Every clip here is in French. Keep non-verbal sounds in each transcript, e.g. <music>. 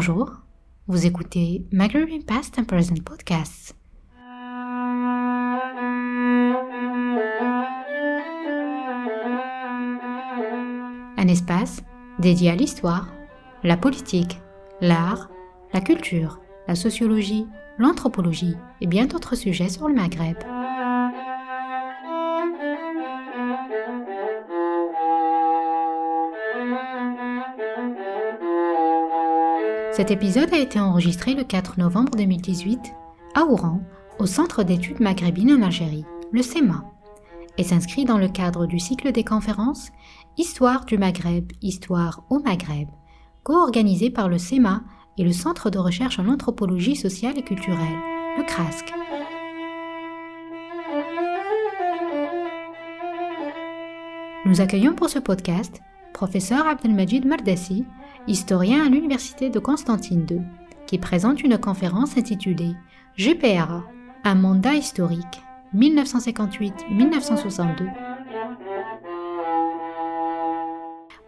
Bonjour, vous écoutez Maghreb Past and Present Podcasts. Un espace dédié à l'histoire, la politique, l'art, la culture, la sociologie, l'anthropologie et bien d'autres sujets sur le Maghreb. Cet épisode a été enregistré le 4 novembre 2018 à Oran, au Centre d'études maghrébines en Algérie, le CEMA, et s'inscrit dans le cadre du cycle des conférences Histoire du Maghreb, Histoire au Maghreb, co-organisé par le CEMA et le Centre de recherche en anthropologie sociale et culturelle, le CRASC. Nous accueillons pour ce podcast professeur Abdelmajid Mardassi, historien à l'Université de Constantine II, qui présente une conférence intitulée GPRA, un mandat historique, 1958-1962.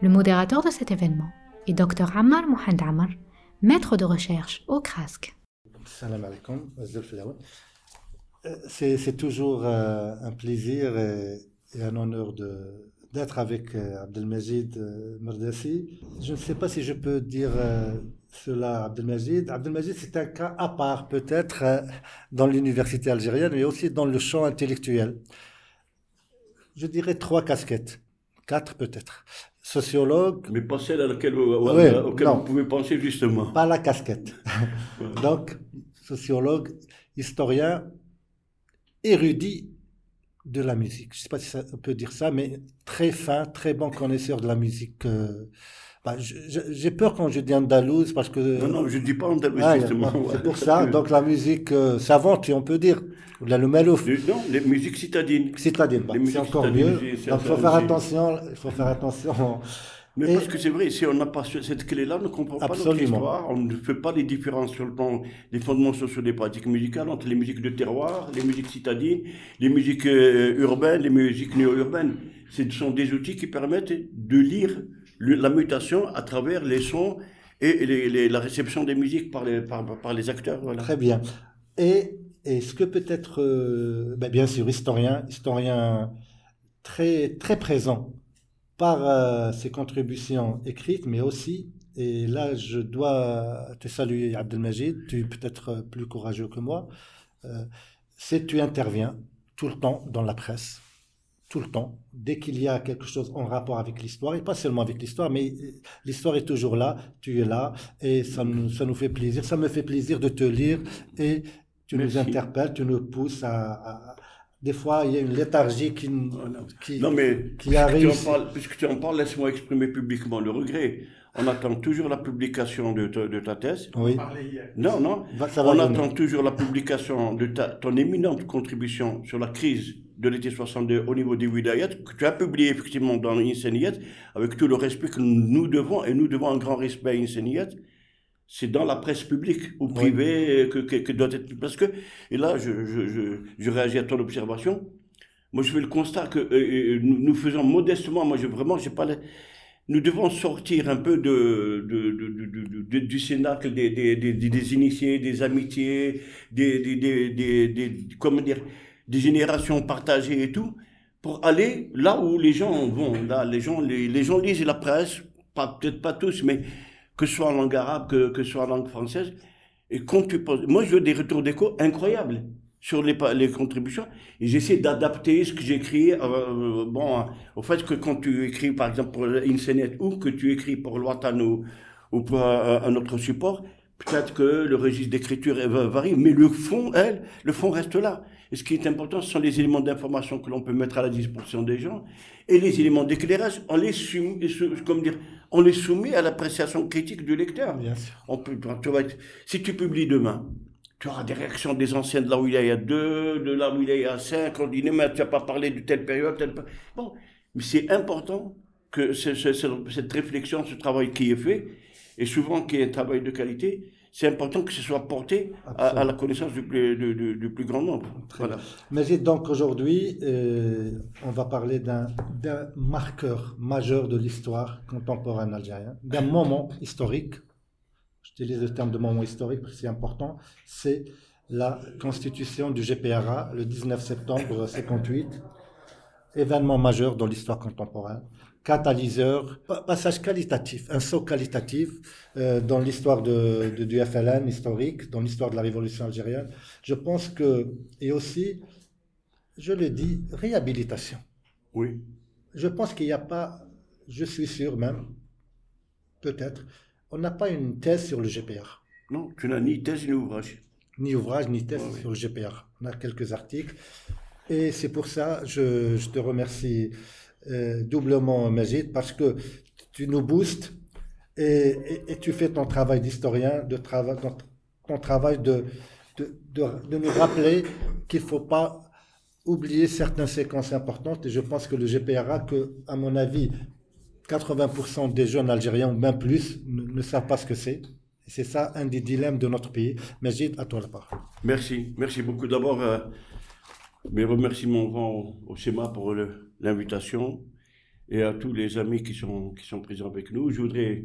Le modérateur de cet événement est Dr Ammar Mohand Ammar, maître de recherche au CRASC. Euh, c'est toujours euh, un plaisir et, un honneur d'être avec euh, Abdelmajid Mardassi. Je ne sais pas si je peux dire cela à Abdelmajid. Abdelmajid, c'est un cas à part peut-être dans l'université algérienne, mais aussi dans le champ intellectuel. Je dirais trois casquettes, quatre peut-être sociologue. Mais pas celle à laquelle vous, vous pouvez penser justement. Pas la casquette. <laughs> Donc, sociologue, historien, érudit de la musique. Je ne sais pas si on peut dire ça, mais très fin, très bon connaisseur de la musique. Euh, bah, j'ai peur quand je dis andalouse parce que. Non, non, je ne dis pas andalouse, ah, justement. C'est pour ça. <laughs> Donc la musique euh, savante, si on peut dire. La, le malouf. Non, les musiques citadines. Citadines, bah, c'est encore mieux. Donc il faut faire attention. Il faut faire attention. Mais parce que c'est vrai, si on n'a pas cette clé-là, on ne comprend pas notre histoire, on ne fait pas les différences sur le plan des fondements sociaux des pratiques musicales entre les musiques de terroir, les musiques citadines, les musiques euh, urbaines, les musiques néo-urbaines. Ce sont des outils qui permettent de lire la mutation à travers les sons et la réception des musiques par les, par, les acteurs. Voilà. Très bien. Et est-ce que peut-être, euh, ben bien sûr, historien, historien très, très présent par euh, ses contributions écrites, mais aussi, et là je dois te saluer Abdelmajid, tu es peut-être plus courageux que moi, euh, c'est tu interviens tout le temps dans la presse, tout le temps, dès qu'il y a quelque chose en rapport avec l'histoire, et pas seulement avec l'histoire, mais l'histoire est toujours là, tu es là, et ça nous, ça nous fait plaisir, ça me fait plaisir de te lire, et tu nous interpelles, tu nous pousses à, Des fois, il y a une léthargie qui, qui, non, mais, qui arrive. puisque tu en parles, laisse-moi exprimer publiquement le regret. On attend toujours la publication de, de ta thèse. Oui. Non, non. on attend toujours la publication de ta, ton éminente contribution sur la crise de l'été 62 au niveau des wilayats, que tu as publié effectivement dans Inseniyat, avec tout le respect que nous devons, et nous devons un grand respect à Inseniyat, c'est dans la presse publique ou privée que, que, doit être. Parce que, et là, je, je, je, réagis à ton observation. Moi, je fais le constat que euh, euh, nous, faisons modestement, moi, je, vraiment, j'ai pas. nous devons sortir un peu de, de, de, du cénacle des, des, des, des, initiés, des amitiés, des, comment dire, des générations partagées et tout, pour aller là où les gens vont. Là, les gens, les, gens lisent la presse, peut-être pas tous, mais que ce soit en langue arabe, que, que ce soit en langue française. Et quand tu poses, moi, je veux des retours d'écho incroyables sur les, les contributions et j'essaie d'adapter ce que j'écris euh, bon au fait que quand tu écris par exemple pour Insenet ou que tu écris pour Loatan ou, ou pour un, autre support peut-être que le registre d'écriture varie mais le fond le fond reste là et ce qui est important, ce sont les éléments d'information que l'on peut mettre à la disposition des gens. Et les éléments d'éclairage, on les soumet, comme dire, on les soumet à l'appréciation critique du lecteur. Bien sûr. On peut, tu vas si tu publies demain, tu auras des réactions des anciens de là où il y a deux, de là où il y a cinq, on dit, mais tu n'as pas parlé de telle période, telle Bon, mais c'est important que cette réflexion, ce travail qui est fait, et souvent qui est un travail de qualité, c'est important que ce soit porté à, la connaissance du plus, du, plus grand nombre. voilà. Mais donc aujourd'hui, euh, on va parler d'un marqueur majeur de l'histoire contemporaine algérienne, d'un <laughs> moment historique. j'utilise le terme de moment historique parce que c'est important, c'est la constitution du GPRA le 19 septembre 58, événement majeur dans l'histoire contemporaine, catalyseur, passage qualitatif, un saut qualitatif euh, dans l'histoire de, du FLN historique, dans l'histoire de la révolution algérienne. Je pense que, et aussi, je le dis, réhabilitation. Oui. Je pense qu'il n'y a pas, je suis sûr même, peut-être, on n'a pas une thèse sur le GPR. Non, tu n'as ni thèse ni ouvrage ni ouvrage, ni test sur le GPR. On a quelques articles. Et c'est pour ça, je, je te remercie euh, doublement, Majid, parce que tu nous boostes et, tu fais ton travail d'historien, de ton, travail de, de, de, nous rappeler qu'il ne faut pas oublier certaines séquences importantes. Et je pense que le GPRA, que, à mon avis, 80% des jeunes Algériens, ou même plus, ne savent pas ce que c'est. C'est ça un des dilemmes de notre pays. Majid, à toi la parole. Merci, merci beaucoup. D'abord, euh, mes remerciements vont au SEMA pour l'invitation et à tous les amis qui sont, qui sont présents avec nous. Je voudrais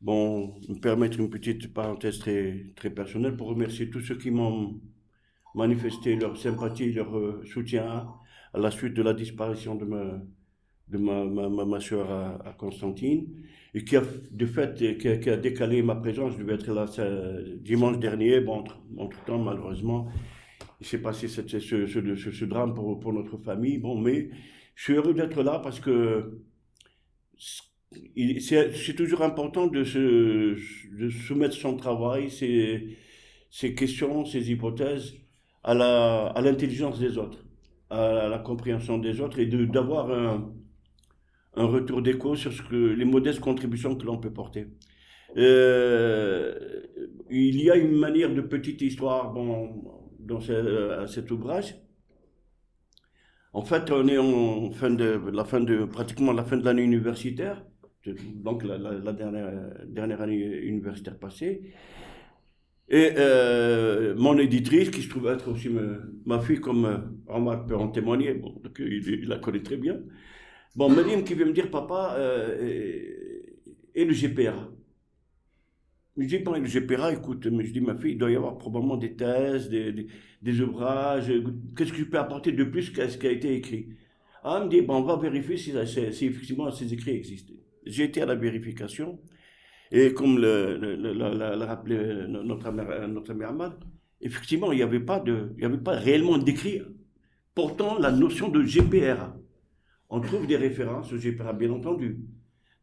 bon, me permettre une petite parenthèse très, très personnelle pour remercier tous ceux qui m'ont manifesté leur sympathie, leur euh, soutien à la suite de la disparition de ma, de ma, ma, ma, soeur à, Constantine, et qui a, de fait, qui a, décalé ma présence. Je devais être là dimanche dernier. Bon, entre, temps, malheureusement, il s'est passé ce, drame pour, notre famille. Bon, mais je suis heureux d'être là parce que c'est toujours important de, soumettre son travail, ses, questions, ses hypothèses à l'intelligence des autres, à la compréhension des autres et d'avoir un, retour d'écho sur les modestes contributions que l'on peut porter. Euh, il y a une manière de petite histoire bon, dans ce, cet ouvrage. En fait, on est en fin de, la fin de pratiquement la fin de l'année universitaire, donc la, dernière, dernière, année universitaire passée. Et euh, mon éditrice, qui se trouve être aussi ma, fille, comme Omar peut en témoigner, donc il, la connaît très bien, Bon, Mariam qui veut me dire, papa, euh, et le GPRA Je dis, bon, le GPRA, écoute, mais je dis, ma fille, il doit y avoir probablement des thèses, des, des, ouvrages. Qu'est-ce que je peux apporter de plus qu'à ce qui a été écrit? Ah, elle me dit, bon, on va vérifier si, si, effectivement ces écrits existent. J'ai été à la vérification, et comme l'a rappelé notre amère, notre amère effectivement, il n'y avait pas avait pas réellement d'écrit. Pourtant, la notion de GPRA, on trouve des références au GPRA, bien entendu,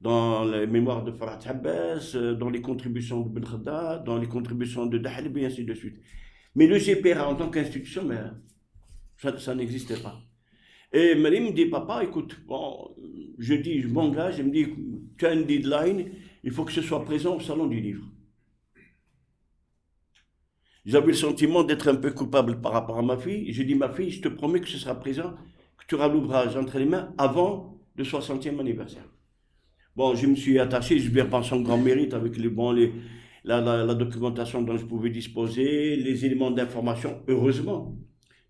dans les mémoires de Farhat Abbas, euh, dans les contributions de Khadda, dans les contributions de Dahlibi, et ainsi de suite. Mais le GPRA en tant qu'institution, ça, n'existait pas. Et Marie me dit, papa, écoute, je dis, je m'engage, je me dis, tu as une deadline, il faut que ce soit présent au salon du livre. J'avais le sentiment d'être un peu coupable par rapport à ma fille. J'ai dit, ma fille, je te promets que ce sera présent tu auras l'ouvrage entre les mains avant le 60e anniversaire. Bon, je me suis attaché, je vais pas son grand mérite avec les, bon, les, la, la, documentation dont je pouvais disposer, les éléments d'information, heureusement.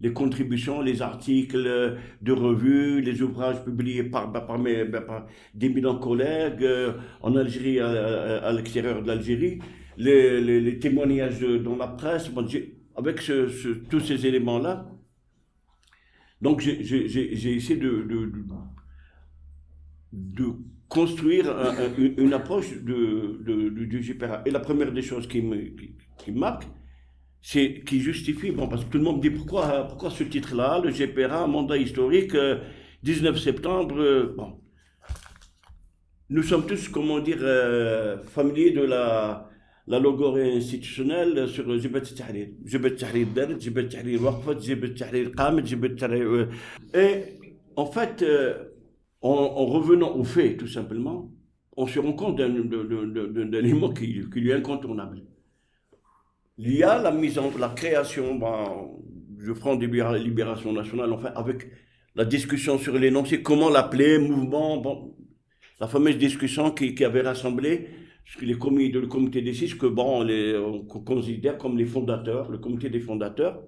Les contributions, les articles de revues, les ouvrages publiés par, par, mes, par d'éminents collègues euh, en Algérie, à, l'extérieur de l'Algérie, les, les, témoignages dans la presse. Bon, avec ce, tous ces éléments-là, donc j'ai essayé de, de, construire une approche de, du GPRA. Et la première des choses qui me, qui, qui marque, c'est qui justifie, bon, parce que tout le monde dit pourquoi, pourquoi ce titre-là, le GPRA, mandat historique, euh, 19 septembre, euh, bon. Nous sommes tous, comment dire, euh, familiers de la, la institutionnelle sur Jibet Tahrir. Jibet Et en fait, en, en, revenant aux faits tout simplement on se rend compte d'un élément qui, lui est incontournable il y a la mise en la création ben, je prends des libérations nationales enfin avec la discussion sur l'énoncé comment l'appeler mouvement la fameuse discussion qui, avait rassemblé les comités, le comité des six, que bon, les, on considère comme les fondateurs, le comité des fondateurs.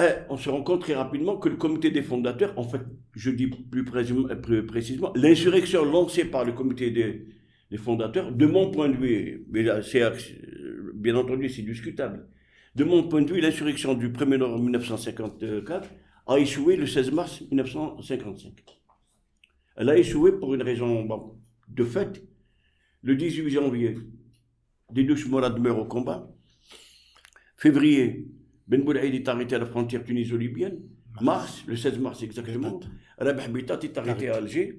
Eh, on se rend compte très rapidement que le comité des fondateurs, en fait, je dis plus, précisément, l'insurrection lancée par le comité des, fondateurs, de mon point de vue, bien entendu c'est discutable, de mon point de vue, l'insurrection du 1er novembre 1954 a échoué le 16 mars 1955. Elle a échoué pour une raison de fait. Le 18 janvier, Didouche Morad meurt au combat. Février, Ben Boulaïd est arrêté à la frontière tuniso-libyenne. Mars, le 16 mars exactement, Rabah Bitat est arrêté à Alger.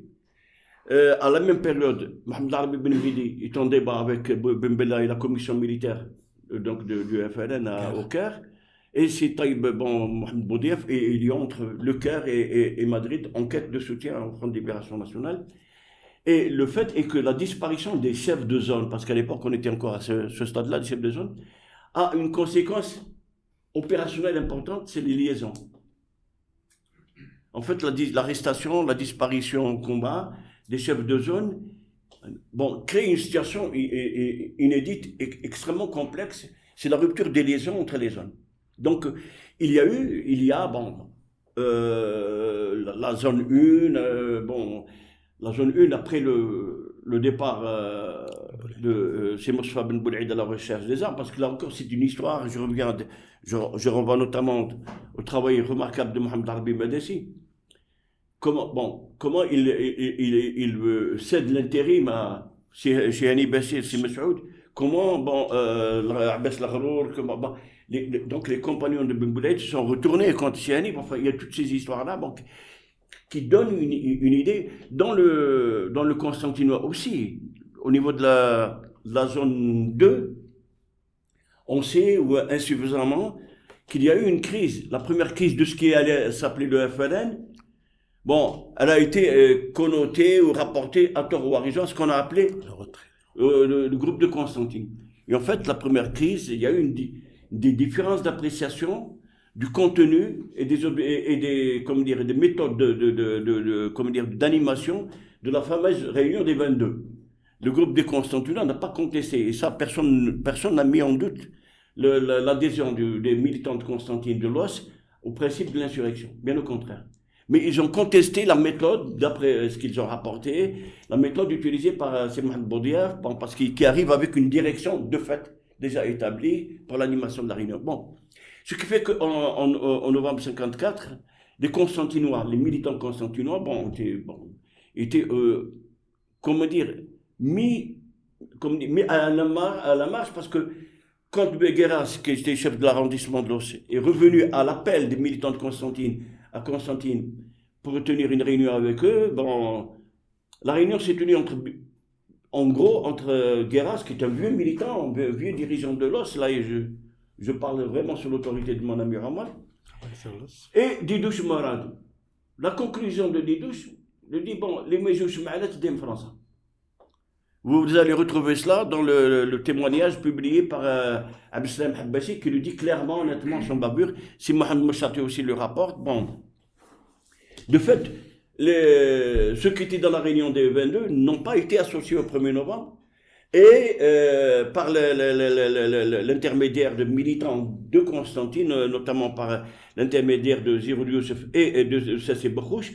Euh, à la même période, Mohamed Arabi Ben Midi est en débat avec Ben Bella et la commission militaire euh, donc de, du FLN au Caire. Et c'est Taïb bon, Mohamed Boudief, et il y a entre le Caire et, Madrid en quête de soutien au Front de Libération Nationale. Et le fait est que la disparition des chefs de zone, parce qu'à l'époque on était encore à ce, stade-là, des chefs de zone, a une conséquence opérationnelle importante, c'est les liaisons. En fait, l'arrestation, la, disparition au combat des chefs de zone, bon, crée une situation inédite et extrêmement complexe. C'est la rupture des liaisons entre les zones. Donc, il y a eu, il y a, bon, euh, la, zone 1, euh, bon, la zone 1 après le, départ euh, de euh, Mosfa Ben Boulaïd la recherche des armes, parce que là encore c'est une histoire, je reviens, je, je renvoie notamment au travail remarquable de Mohamed Arbi Medessi. Comment, bon, comment il, il cède l'intérim à, chez, Annie Bassir, comment, bon, euh, bon, donc les compagnons de Ben sont retournés contre Siani. Enfin, il y a toutes ces histoires-là qui donnent une, idée. Dans le, dans Constantinois aussi, au niveau de la, la zone 2, on sait, ou insuffisamment, qu'il y a eu une crise. La première crise de ce qui allait s'appeler le FLN, bon, elle a été euh, connotée ou rapportée à tort ou à raison, ce qu'on a appelé le, euh, le, groupe de Constantine. Et en fait, la première crise, il y a eu une, des différences d'appréciation du contenu et des, et des, comment dire, des méthodes de, de, de, de dire, d'animation de la fameuse réunion des 22. Le groupe des Constantinois n'a pas contesté, et ça, personne personne n'a mis en doute l'adhésion des militants de Constantine de l'Ouest au principe de l'insurrection. Bien au contraire. Mais ils ont contesté la méthode, d'après ce qu'ils ont rapporté, la méthode utilisée par euh, Mohamed Boudiaf, parce qu'il arrive avec une direction de fait déjà établi pour l'animation de la réunion. Bon, ce qui fait qu'en en, novembre 54, les Constantinois, les militants constantinois, bon, étaient, bon, étaient euh, comment dire, mis, comme, mis à, la marche, à la marche parce que quand Begueras, qui était chef de l'arrondissement de l'Os, est revenu à l'appel des militants de Constantine à Constantine pour tenir une réunion avec eux, bon, la réunion s'est tenue entre en gros, entre Guéras, qui est un vieux militant, un vieux, dirigeant de l'os, là, et je, je parle vraiment sous l'autorité de mon ami Ramon, et Didouche Marad. La conclusion de Didouche, il dit, bon, les Méjouches Malet d'Em France. Vous, allez retrouver cela dans le, témoignage publié par euh, Abdeslam Habbashi qui lui dit clairement, honnêtement, son babur. Si Mohamed Moussati aussi le rapporte, bon. De fait, ceux qui étaient dans la réunion des 22 n'ont pas été associés au 1er novembre. Et euh, par l'intermédiaire de militants de Constantine, euh, notamment par l'intermédiaire de Zirou Youssef et, de Sassi Bokrouch,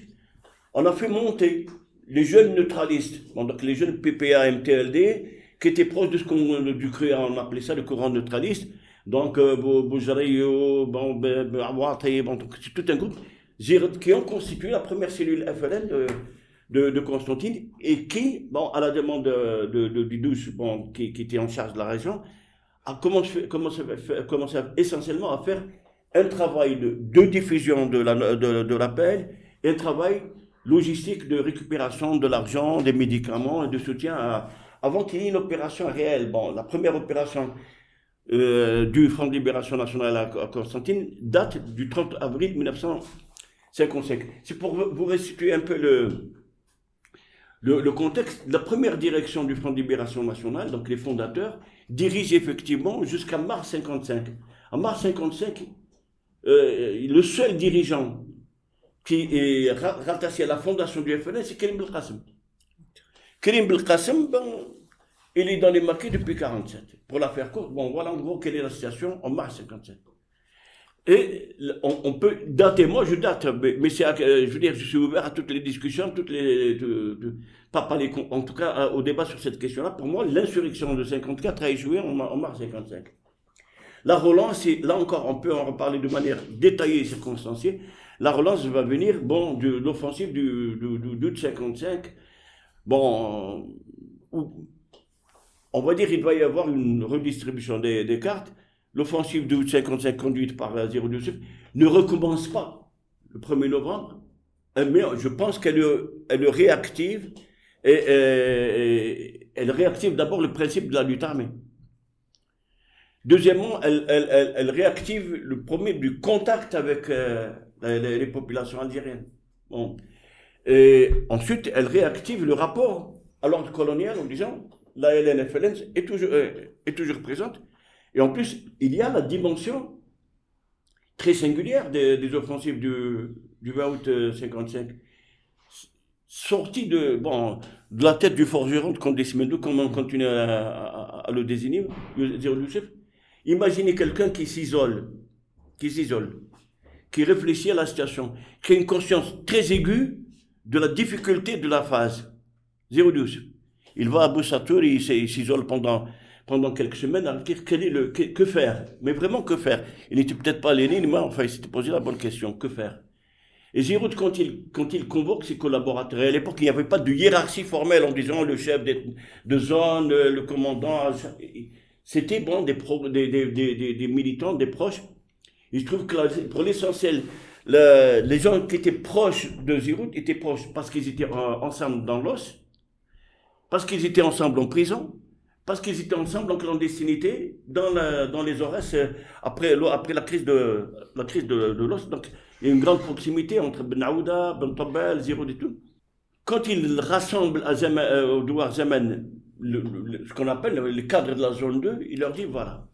on a fait monter les jeunes neutralistes, donc les jeunes PPA, MTLD, qui étaient proches de ce qu'on du on appelait ça le courant neutraliste. Donc, euh, Boujario, bon, bon, c'est tout un groupe qui ont constitué la première cellule FLN de, de, Constantine et qui, à la demande de, de, du douche, bon, qui, était en charge de la région, a commencé, essentiellement à faire un travail de, diffusion de l'appel la, de, et un travail logistique de récupération de l'argent, des médicaments et de soutien avant qu'il y ait une opération réelle. Bon, la première opération euh, du Front de Libération Nationale à, Constantine date du 30 avril 1900. C'est pour vous restituer un peu le, le, contexte. La première direction du Front de Libération Nationale, donc les fondateurs, dirige effectivement jusqu'à mars 55. En mars 55, euh, le seul dirigeant qui est rattaché à la fondation du FNL, c'est Karim Belkacem. Karim Belkacem, il est dans les maquis depuis 47. Pour la faire courte, bon, voilà en gros quelle est la situation en mars 57. Et on, peut dater, moi je date, mais, c'est, je veux dire, je suis ouvert à toutes les discussions, toutes les, pas, pas les, en tout cas au débat sur cette question-là. Pour moi, l'insurrection de 54 a échoué en, mars 55. La relance, là encore, on peut en reparler de manière détaillée et circonstanciée. La relance va venir, bon, de l'offensive du, du, 55. Bon, on va dire qu'il doit y avoir une redistribution des, cartes l'offensive de 55 conduite par la 012 ne recommence pas le 1er novembre, euh, mais je pense qu'elle elle réactive et, elle réactive d'abord le principe de la lutte armée. Deuxièmement, elle, réactive le premier du contact avec euh, les, populations algériennes. Bon. Et ensuite, elle réactive le rapport à l'ordre colonial en disant la LNFLN est toujours, euh, est toujours présente et en plus, il y a la dimension très singulière des, offensives du, du 20 août 55. Euh, Sorti de, bon, de la tête du forgeron de Comte comme on continue à, le désigner, chef. Imaginez quelqu'un qui s'isole, qui s'isole, qui réfléchit à la situation, qui a une conscience très aiguë de la difficulté de la phase. 012. Il va à Boussatour, il s'isole pendant pendant quelques semaines à dire quel est le, que, faire? Mais vraiment, que faire? Il n'était peut-être pas Lénine, mais enfin, il s'était posé la bonne question. Que faire? Et Giroud, quand il, quand il convoque ses collaborateurs, à l'époque, il n'y avait pas de hiérarchie formelle en disant le chef de, zone, le commandant. C'était bon, des, militants, des proches. Il se trouve que pour l'essentiel, les gens qui étaient proches de Giroud étaient proches parce qu'ils étaient ensemble dans l'os, parce qu'ils étaient ensemble en prison, parce qu'ils étaient ensemble en clandestinité dans, dans les Aurès après, après la crise de la crise de, l'os. Donc il y a une grande proximité entre Ben Aouda, Ben Tabel, Ziro et tout. Quand ils rassemblent euh, au Douar Zemen ce qu'on appelle les cadres de la zone 2, il leur dit voilà.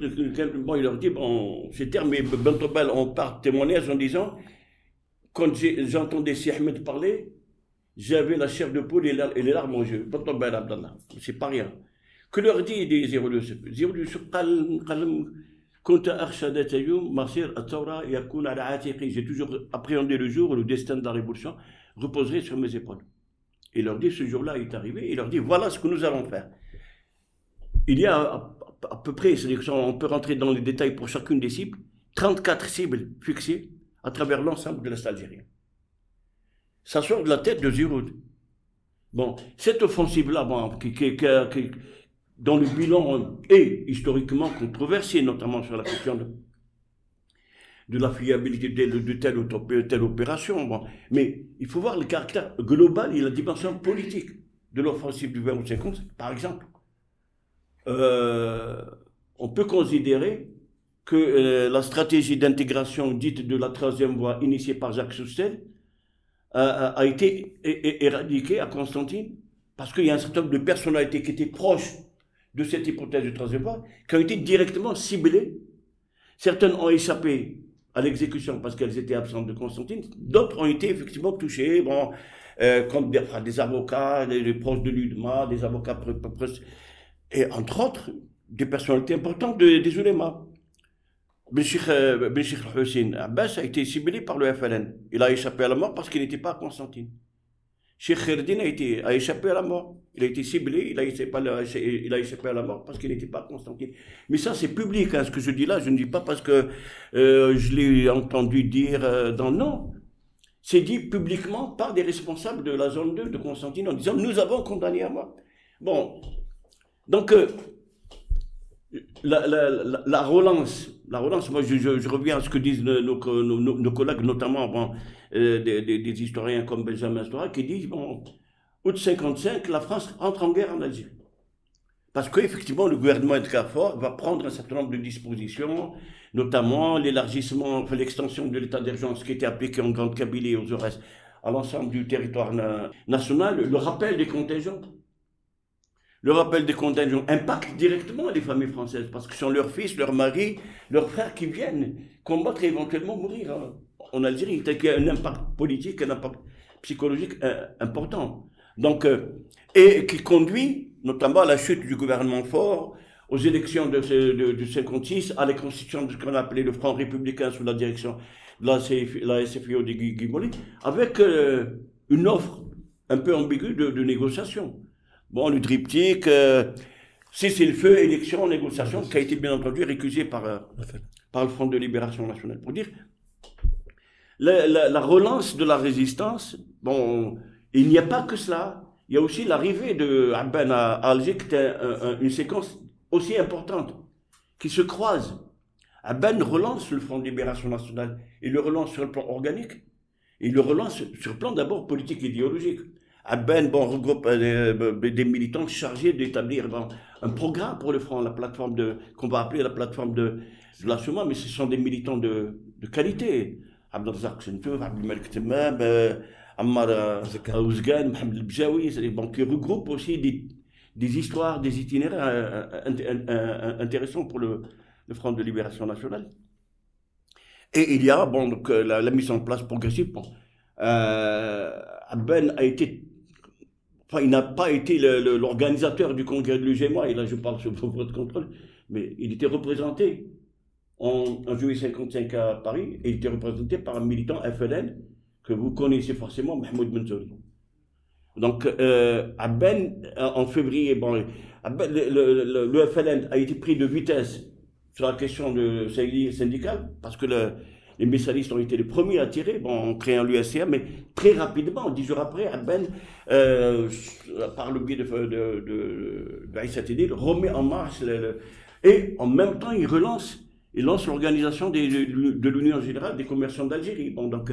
Il leur dit bon, c'est terminé. Ben Tabel, on part témoignage en disant quand j'entendais Si Ahmed parler, j'avais la chair de poule et, les larmes aux yeux. C'est pas rien. Que leur dit des 02 02 J'ai toujours appréhendé le jour où le destin de la révolution reposerait sur mes épaules. Il leur dit, ce jour-là est arrivé, il leur dit, voilà ce que nous allons faire. Il y a à, peu près, c'est-à-dire on peut rentrer dans les détails pour chacune des cibles, 34 cibles fixées à travers l'ensemble de l'Est algérien ça sort de la tête de Giroud. Bon, cette offensive-là, bon, qui, qui, qui, dont le bilan est historiquement controversé, notamment sur la question de, la fiabilité de, de, telle ou telle opération. Bon. Mais il faut voir le caractère global et la dimension politique de l'offensive du 20 50, par exemple. Euh, on peut considérer que euh, la stratégie d'intégration dite de la troisième voie initiée par Jacques Soustel a, été éradiqué à Constantine parce qu'il y a un certain nombre de personnalités qui étaient proches de cette hypothèse du troisième pas, qui ont été directement ciblées. Certaines ont échappé à l'exécution parce qu'elles étaient absentes de Constantine, d'autres ont été effectivement touchées, bon, euh, comme des, avocats, des, proches de l'UDMA, des avocats, et entre autres, des personnalités importantes des ulémas. Ben Sheikh Hussein Abbas a été ciblé par le FLN. Il a échappé à la mort parce qu'il n'était pas à Constantine. Sheikh Kherdin a, été, a échappé à la mort. Il a été ciblé, il a échappé à la, mort parce qu'il n'était pas à Constantine. Mais ça, c'est public. Hein, ce que je dis là, je ne dis pas parce que euh, je l'ai entendu dire euh, dans nom. C'est dit publiquement par des responsables de la zone 2 de Constantine en disant nous avons condamné à mort. Bon. Donc, euh, la, la, la, relance, la relance, moi je, reviens à ce que disent nos, collègues, notamment euh, des, historiens comme Benjamin Stora, qui disent, bon, août 55, la France entre en guerre en Algérie. Parce qu'effectivement, le gouvernement Edgar Fort va prendre un certain nombre de dispositions, notamment l'élargissement, enfin, l'extension de l'état d'urgence qui était appliqué en Grande Kabylie et aux Aurès à l'ensemble du territoire national, le rappel des contingents le rappel des contingents impacte directement les familles françaises parce que ce sont leurs fils, leurs maris, leurs frères qui viennent combattre et éventuellement mourir hein. en Algérie. Il y a un impact politique, un impact psychologique euh, important. Donc, euh, et qui conduit notamment à la chute du gouvernement fort, aux élections de, de, 56, à la constitution de ce qu'on appelait le Front républicain sous la direction de la, SFIO de Guy, avec euh, une offre un peu ambiguë de, négociation. Bon, le triptyque, euh, c'est le feu, élection, négociation, qui a été bien entendu récusé par, euh, par le Front de Libération Nationale. Pour dire, la, la, relance de la résistance, bon, il n'y a pas que cela. Il y a aussi l'arrivée de à, Alger, qui était une séquence aussi importante, qui se croisent. Abben relance le Front de Libération Nationale. Il le relance sur le plan organique. Il le relance sur le plan d'abord politique et idéologique. Abben bon, regroupe euh, euh, des militants chargés d'établir un programme pour le Front, la plateforme de, qu'on va appeler la plateforme de, de mais ce sont des militants de, de qualité. Abdelzak Sentour, Abdelmalik Temab, euh, Ammar Ouzgan, Mohamed Bjaoui, qui regroupent aussi des, des histoires, des itinéraires intéressants pour le, le, Front de Libération Nationale. Et il y a bon, donc, la, la mise en place progressive. Bon, euh, Abben a été Enfin, il n'a pas été l'organisateur du congrès de l'UGMA, et là je parle sur votre contrôle, mais il était représenté en, juillet 55 à Paris, et il était représenté par un militant FLN que vous connaissez forcément, Mahmoud Mansouri. Donc, euh, à Ben, en février, bon, le, le, FLN a été pris de vitesse sur la question de syndicale, parce que le, les messalistes ont été les premiers à tirer, bon, en créant l'USCA, mais très rapidement, dix jours après, Abben, euh, par le biais de, de, de, de remet en marche, et en même temps, il relance, il lance l'organisation de, l'Union générale des commerçants d'Algérie. Bon, donc,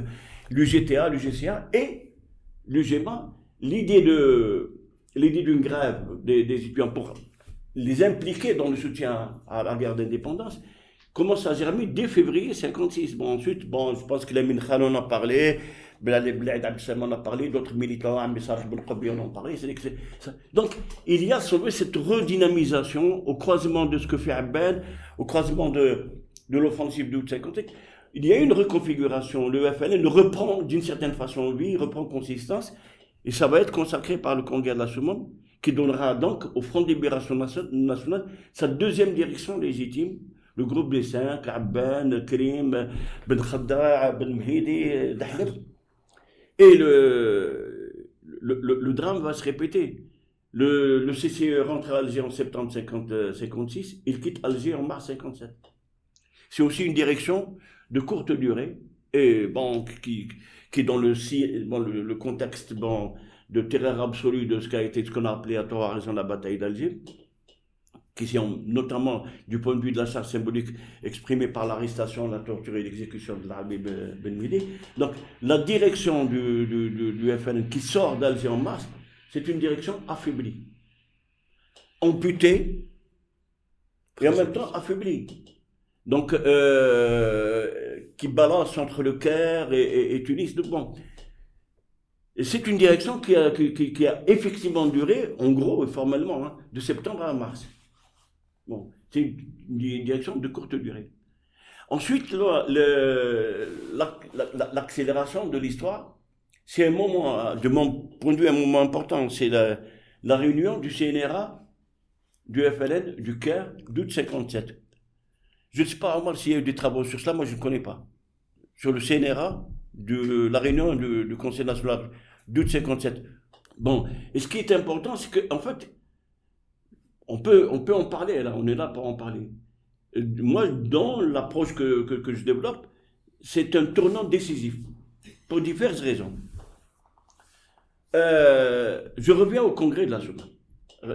l'UGTA, l'UGCA et l'UGMA, l'idée de l'idée d'une grève des étudiants pour les impliquer dans le soutien à la guerre d'indépendance, commence à germer dès février 56. Bon, ensuite, bon, je pense que Lamine Khan en a parlé, Bled en a parlé, d'autres militants, Amissar Ben en ont parlé. Donc, il y a cette redynamisation au croisement de ce que fait Abed, au croisement de, de l'offensive d'août 56. Il y a une reconfiguration. Le FLN reprend d'une certaine façon vie, reprend consistance, et ça va être consacré par le Congrès de la Semonde, qui donnera donc au Front de Libération Nationale sa deuxième direction légitime, le groupe des cinq, Abban, Krim, Ben Khadda, Ben Mhidi, Dahleb. Et le, le, le, drame va se répéter. Le, CCE rentre à Alger en septembre 50, 56, il quitte Alger en mars 57. C'est aussi une direction de courte durée, et bon, qui, qui dans le, bon, le, contexte bon, de terreur absolue de ce qu'a été ce qu'on a appelé à tort raison la bataille d'Alger qui sont notamment du point de vue de la charge symbolique exprimée par l'arrestation, la torture et l'exécution de l'Arabie Ben Midi. Donc la direction du, du, qui sort d'Alger en mars, c'est une direction affaiblie, amputée et en même temps affaiblie. Donc euh, qui balance entre le Caire et, Tunis. Donc bon. c'est une direction qui a, qui, a, effectivement duré, en gros et formellement, hein, de septembre à mars. Bon, c'est une, direction de courte durée. Ensuite, l'accélération de l'histoire, c'est un moment, de mon point de vue, un moment important. C'est la, réunion du CNRA, du FLN, du CAIR, d'août 57. Je ne sais pas, Omar, s'il y a eu des travaux sur cela, moi je ne connais pas. Sur le CNRA, de la réunion du, Conseil national d'août 57. Bon, et ce qui est important, c'est qu'en en fait, on peut, on peut en parler, là, on est là pour en parler. Moi, dans l'approche que, que, je développe, c'est un tournant décisif, pour diverses raisons. Euh, je reviens au congrès de la zone.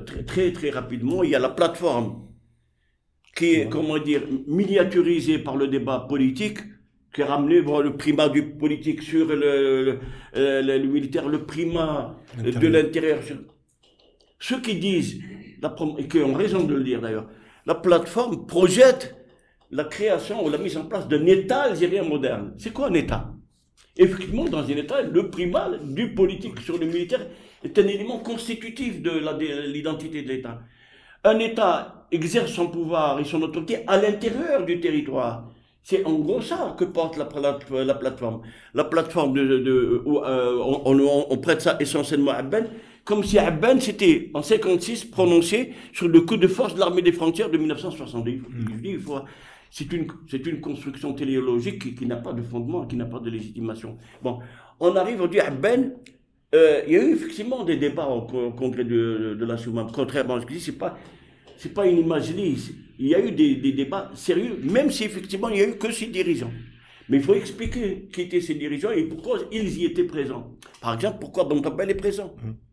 Très, très, très rapidement, il y a la plateforme qui est, comment dire, miniaturisée par le débat politique, qui a ramené le primat du politique sur le, le militaire, le primat de l'intérieur. Ceux qui disent et qui ont raison de le dire d'ailleurs, la plateforme projette la création ou la mise en place d'un État algérien moderne. C'est quoi un État? Effectivement, dans un État, le primat du politique sur le militaire est un élément constitutif de l'identité de l'État. Un État exerce son pouvoir et son autorité à l'intérieur du territoire. C'est en gros ça que porte la, plateforme. La plateforme, euh, on, on, prête ça essentiellement à Ben, comme si Abban c'était en 56 prononcé sur le coup de force de l'armée des frontières de 1970. Il faut, c'est une, c'est une construction téléologique qui, n'a pas de fondement, qui n'a pas de légitimation. Bon, on arrive aujourd'hui à Ben. Euh, il y a eu effectivement des débats au, congrès de, la Soumam. Contrairement à ce que je dis, c'est pas, c'est pas une imagerie. Il y a eu des, débats sérieux, même si effectivement il n'y a eu que six dirigeants. Mais il faut expliquer qui étaient ces dirigeants et pourquoi ils y étaient présents. Par exemple, pourquoi Bontobel est présent. Mmh.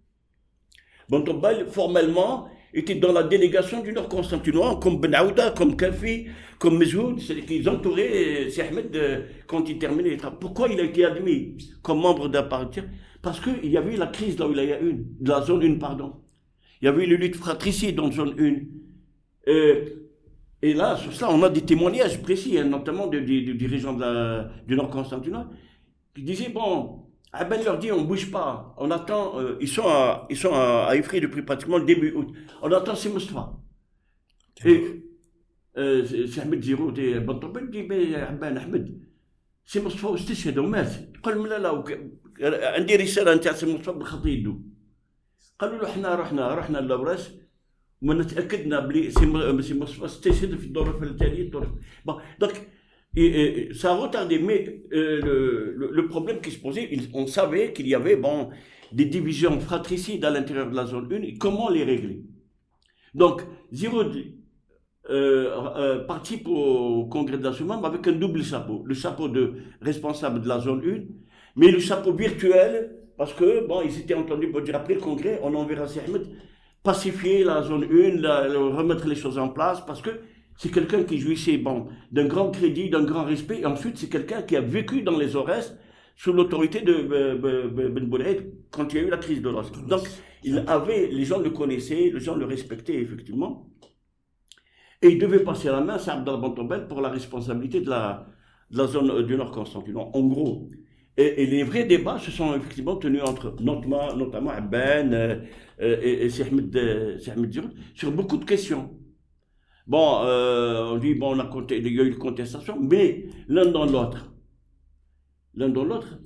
Bontobel, formellement, était dans la délégation du Nord constantinois, comme Ben Aouda, comme Kafi, comme Mezoud, c'est qu'ils entouraient euh, Ahmed euh, quand il terminait les travaux. Pourquoi il a été admis comme membre d'un parti? Parce qu'il y avait la crise dans la, une, de la zone 1, pardon. Il y avait les luttes fratricides dans la zone 1. Euh, et là, sur ça, on a des témoignages précis, hein, notamment des dirigeants du Nord constantinois, qui disaient, bon, Aben leur dit on bouge pas, on attend, euh, ils sont à, ils sont à, à depuis pratiquement le début août. On attend c'est Moustapha. Et euh, c'est Ahmed Ziro dit Bantabel dit mais Aben Ahmed سي مصطفى واستشهد ومات قال لا لا عندي رساله نتاع سي مصطفى بخط يدو قالوا له إحنا رحنا رحنا لورش وما تاكدنا بلي سي مصطفى استشهد في الدور الثانية دونك Et, ça a retardé, mais euh, le, problème qui se posait, on savait qu'il y avait bon, des divisions fratricides à l'intérieur de la zone 1, comment les régler? Donc, Zero euh, euh, participe au congrès de la Soumam avec un double chapeau. Le chapeau de responsable de la zone 1, mais le chapeau virtuel, parce que, bon, ils s'étaient entendus pour dire après le congrès, on enverra Ahmed pacifier la zone 1, remettre les choses en place, parce que c'est quelqu'un qui jouissait bon, d'un grand crédit, d'un grand respect. Et ensuite, c'est quelqu'un qui a vécu dans les Aurès sous l'autorité de Ben Bouled quand il y a eu la crise de l'os. Donc, il avait, les gens le connaissaient, les gens le respectaient, effectivement. Et il devait passer à la main, c'est Abdel Bontobel, pour la responsabilité de la, de la zone du Nord Constantinople. En gros. Et, les vrais débats se sont effectivement tenus entre notamment, notamment Abben euh, euh, et, et Ahmed sur beaucoup de questions. Bon, euh, on dit, bon, il y a eu une contestation, mais l'un dans l'autre, l'un dans l'autre,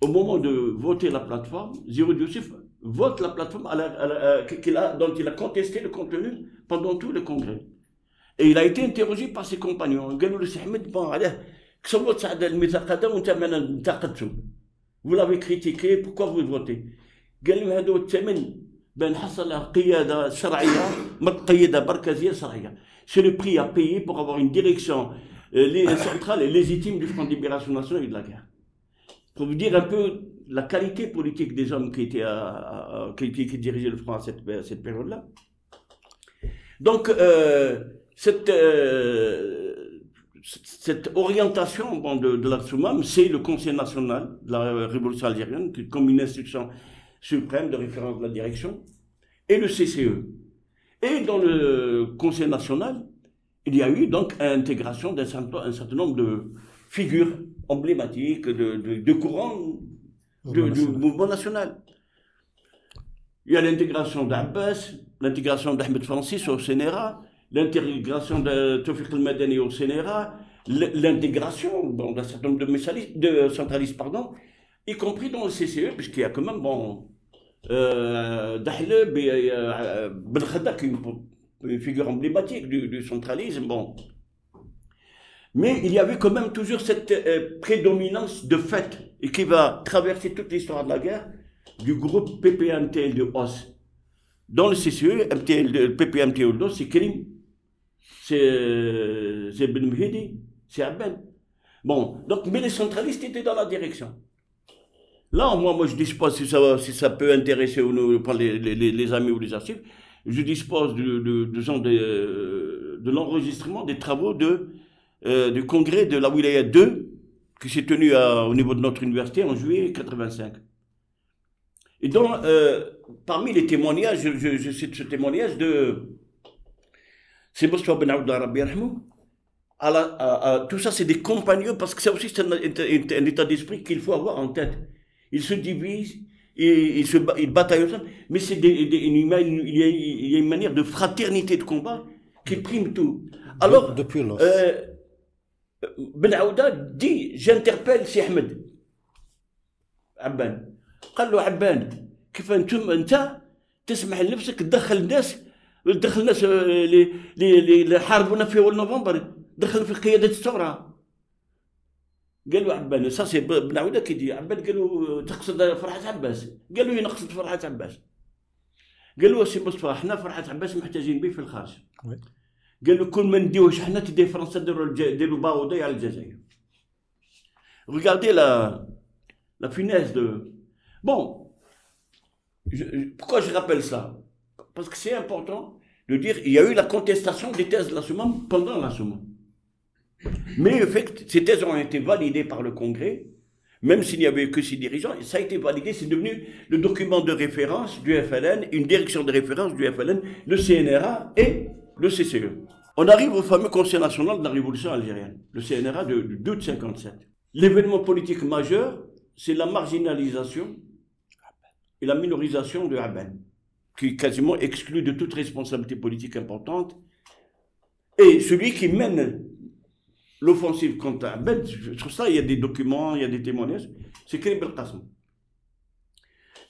au moment de voter la plateforme, Zéro Youssef vote la plateforme a, dont il a contesté le contenu pendant tout le congrès. Et il a été interrogé par ses compagnons. Vous l'avez critiqué, pourquoi vous votez? Ben c'est le prix à payer pour avoir une direction euh, <laughs> centrale et légitime du Front de Libération nationale et de la guerre. Pour vous dire un peu la qualité politique des hommes qui, étaient qui, qui, dirigeaient le Front à cette, période-là. Donc, euh, cette, euh, cette orientation de, de, la Soumam, c'est le Conseil national de la Révolution algérienne, comme une institution suprême de référence de la direction, et le CCE. Et dans le Conseil national, il y a eu donc l'intégration d'un certain, certain, nombre de figures emblématiques, de, de, courants du mouvement national. Il y a l'intégration d'Abbas, l'intégration d'Ahmed Francis au CNRA, l'intégration de Tofik al-Madani au CNRA, l'intégration d'un certain nombre de, de centralistes, pardon, y compris dans le CCE, puisqu'il y a quand même bon, Dahleb et euh, Ben Khadak, une, figure emblématique du, centralisme. Bon. Mais il y avait quand même toujours cette euh, prédominance de fait et qui va traverser toute l'histoire de la guerre du groupe PPMTL de OS. Dans le CCE, MTL, le PPMTL de c'est Krim, c'est Ben Mhidi, c'est Abben. Bon, donc, mais les centralistes étaient dans la direction. Là, moi, je dispose, si ça, si ça peut intéresser ou les, les, amis ou les archives, je dispose de, de l'enregistrement des travaux euh, du congrès de la Wilaya 2, qui s'est tenu au niveau de notre université en juillet 85. Et donc, euh, parmi les témoignages, je, cite ce témoignage de Moustapha Ben à à, tout ça, c'est des compagnons, parce que c'est aussi un état d'esprit qu'il faut avoir en tête ils se divisent, et, ils, se, ils bataillent ensemble, mais c'est des, une, il, y a, une manière de fraternité de combat qui prime tout. Alors, depuis euh, Ben Aouda dit, j'interpelle Si Ahmed. Abban. قال له عبان كيف أنتم انت تسمح لنفسك تدخل الناس تدخل الناس اللي اللي حاربونا في اول نوفمبر دخل في قياده الثوره قالوا عبان ساسي بن عوده كيدي عبان قالوا تقصد فرحة عباس. قالوا نقصد فرحة عباس. قالوا سي مصطفى حنا فرحة عباس محتاجين به في الخارج. قالوا كل ما نديوش حنا تدي فرنسا ديروا ديروا باوضي على الجزائر. Regardez la, la finesse de. Bon, je, pourquoi je rappelle ça? Parce que c'est important de dire il y a eu la contestation des thèses de pendant. Mais en fait, ces thèses ont été validées par le Congrès, même s'il n'y avait que six dirigeants, ça a été validé, c'est devenu le document de référence du FLN, une direction de référence du FLN, le CNRA et le CCE. On arrive au fameux Conseil national de la révolution algérienne, le CNRA de, de 57. L'événement politique majeur, c'est la marginalisation et la minorisation de Aben, qui est quasiment exclu de toute responsabilité politique importante. Et celui qui mène l'offensive contre Abed, sur ça, il y a des documents, il y a des témoignages, c'est Karim El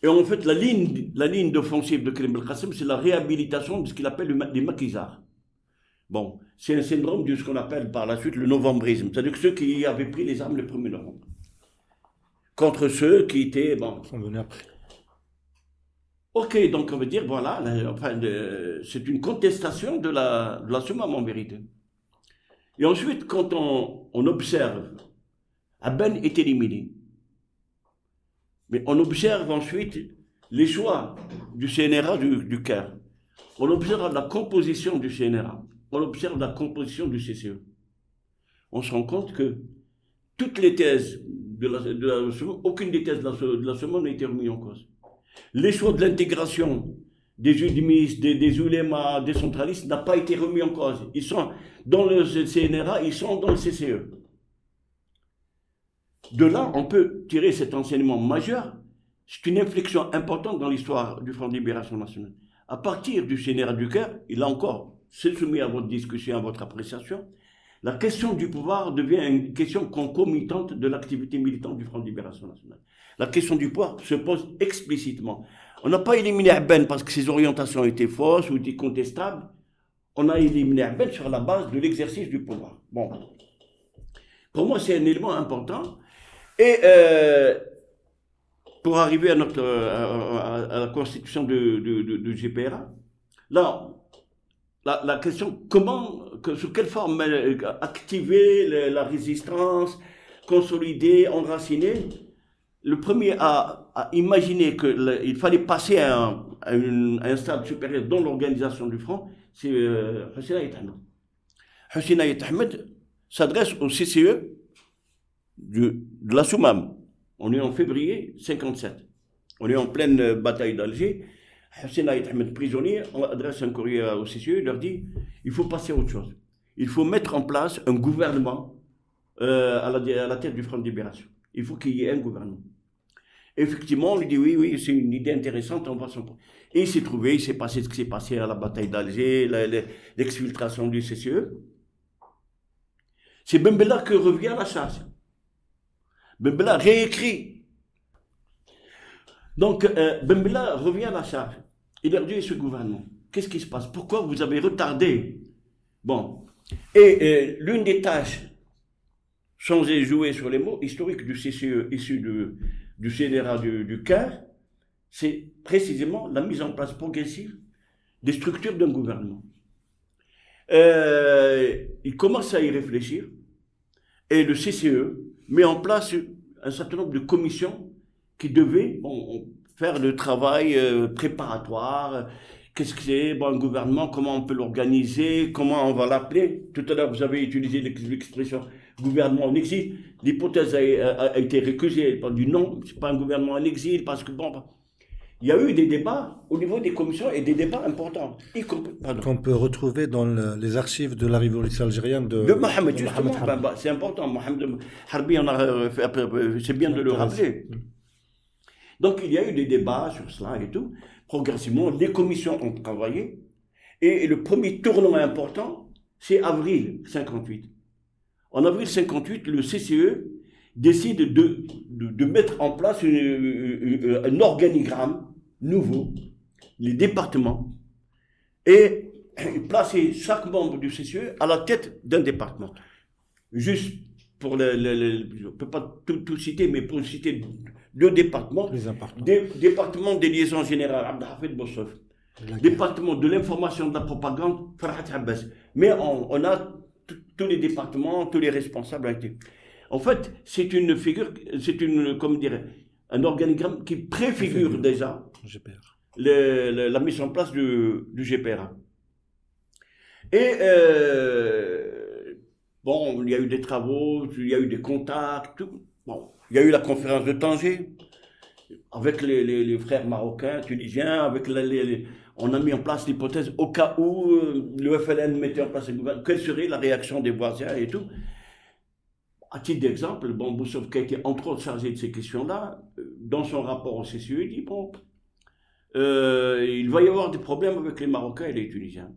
Et en fait, la ligne, la ligne d'offensive de Karim El c'est la réhabilitation de ce qu'il appelle les maquisards. Bon, c'est un syndrome de ce qu'on appelle par la suite le novembrisme, c'est-à-dire que ceux qui avaient pris les armes le 1er novembre. Contre ceux qui étaient. Bon. après. Ok, donc on veut dire, voilà, enfin, c'est une contestation de la, de la en vérité. Et ensuite, quand on, observe, Aben est éliminé. Mais on observe ensuite les choix du CNRA du, du Caire. On observe la composition du CNRA. On observe la composition du CCE. On se rend compte que toutes les thèses de la, de aucune des thèses de la, de la n'a été remise en cause. Les choix de l'intégration des judimistes, des, des des centralistes n'a pas été remis en cause. Ils sont dans le CNRA, ils sont dans le CCE. De là, on peut tirer cet enseignement majeur. C'est une inflexion importante dans l'histoire du Front de Libération Nationale. À partir du CNRA du cœur, il a encore, c'est soumis à votre discussion, à votre appréciation, la question du pouvoir devient une question concomitante de l'activité militante du Front de Libération Nationale. La question du pouvoir se pose explicitement. On n'a pas éliminé Abben parce que ses orientations étaient fausses ou étaient contestables. On a éliminé Abben sur la base de l'exercice du pouvoir. Pour moi, c'est un élément important. Et euh, pour arriver à, notre, la constitution de, de, GPRA, là, la, question comment, sous quelle forme euh, activer la résistance, consolider, enraciner, le premier à, imaginer qu'il fallait passer à un, stade supérieur dans l'organisation du front, c'est euh, Hussein Ayet Ahmed. Hussein Ayet Ahmed s'adresse au CCE de, la Soumam. On est en février 57. On est en pleine bataille d'Alger. Hussein Ayet Ahmed, prisonnier, on adresse un courrier au CCE, il leur dit il faut passer à autre chose. Il faut mettre en place un gouvernement euh, à la tête du Front de libération. Il faut qu'il y ait un gouvernement. Effectivement, on lui dit oui, oui, c'est une idée intéressante, on va s'en Et il s'est trouvé, il s'est passé ce qui s'est passé à la bataille d'Alger, l'exfiltration du CCE. C'est Bembella que revient à la charge. Bembella réécrit. Donc, euh, Bembella revient à la charge. Il leur dit, ce gouvernement, qu'est-ce qui se passe? Pourquoi vous avez retardé? Bon. Et euh, l'une des tâches, sans jouer sur les mots, historiques du CCE issu de, du CNRA du, du Caire, c'est précisément la mise en place progressive des structures d'un gouvernement. Euh, il commence à y réfléchir et le CCE met en place un certain nombre de commissions qui devaient faire le travail euh, préparatoire. Qu'est-ce que c'est? Bon, un gouvernement Comment on peut l'organiser? Comment on va l'appeler? Tout à l'heure, vous avez utilisé l'expression gouvernement en exil. L'hypothèse a, été récusée. Elle dit non, c'est pas un gouvernement en exil parce que bon, il y a eu des débats au niveau des commissions et des débats importants. Qu'on peut retrouver dans les archives de la révolution algérienne de, de Mohamed, justement. Ben, ben, c'est important. Mohamed Harbi, c'est bien de le rappeler. Donc il y a eu des débats sur cela et tout. Progressivement, les commissions ont travaillé. Et le premier tournant important, c'est avril 58. En avril 58, le CCE décide de, de, mettre en place un organigramme nouveau les départements et placer chaque membre du CCE à la tête d'un département. Juste pour le, je ne peux pas tout, citer, mais pour citer deux départements. Les importants. département des liaisons générales, Abdelhafid Bossof. Département de l'information de la propagande, Farhat Abbas. Mais on, a tous les départements, tous les responsables été. En fait, c'est une figure, c'est une, comme un organigramme qui préfigure déjà la mise en place du, du GPRA. Et euh, bon, il y a eu des travaux, il y a eu des contacts. Bon, il y a eu la conférence de Tanger avec les, frères marocains, tunisiens, avec les, on a mis en place l'hypothèse au cas où euh, le FLN mettait en place un gouvernement, quelle serait la réaction des voisins et tout? À titre d'exemple, bon, Boussov, qui a été entre autres chargé de ces questions-là, euh, dans son rapport au CCE, il dit bon, il va y avoir des problèmes avec les Marocains et les Tunisiens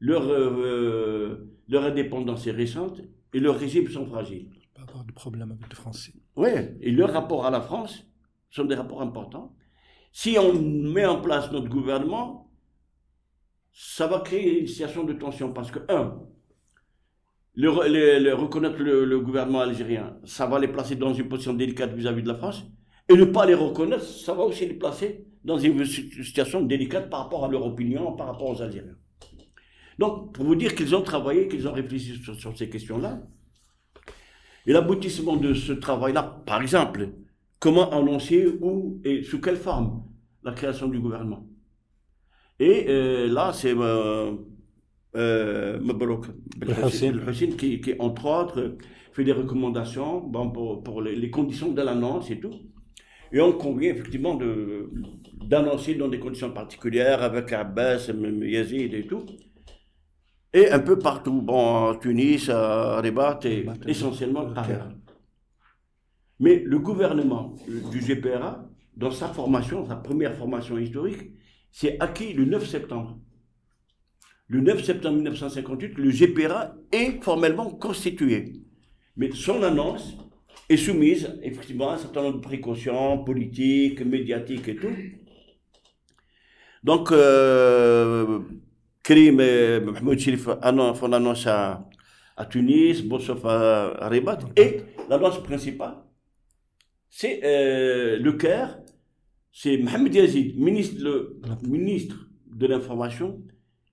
leur, euh, leur indépendance est récente et leurs régimes sont fragiles. Pas avoir de problème avec les Français. Oui, et leurs rapports à la France sont des rapports importants. Si on met en place notre gouvernement, ça va créer une situation de tension parce que, un, le, reconnaître le, gouvernement algérien, ça va les placer dans une position délicate vis-à-vis -vis de la France, et ne pas les reconnaître, ça va aussi les placer dans une situation délicate par rapport à leur opinion, par rapport aux Algériens. Donc, pour vous dire qu'ils ont travaillé, qu'ils ont réfléchi sur, ces questions-là. Et l'aboutissement de ce travail-là, par exemple, comment annoncer où et sous quelle forme la création du gouvernement? Et euh, là, c'est euh, euh, Hussein qui, qui, entre autres, fait des recommandations bon, pour, les, conditions de l'annonce et tout. Et on convient effectivement d'annoncer dans des conditions particulières avec Abbas, Yazid et tout. Et un peu partout, bon, Tunis, à Rabat et essentiellement ailleurs. Mais le gouvernement du GPRA, dans sa formation, sa première formation historique, s'est acquis le 9 septembre. Le 9 septembre 1958, le GPRA est formellement constitué. Mais son annonce est soumise, effectivement, à un certain nombre de précautions politiques, médiatiques et tout. Donc, euh, Krim et Mahmoud à, Tunis, Bossof à, à Rabat. Et l'annonce principale, c'est euh, le Caire, c'est Mohamed Yazid, ministre, de l'information,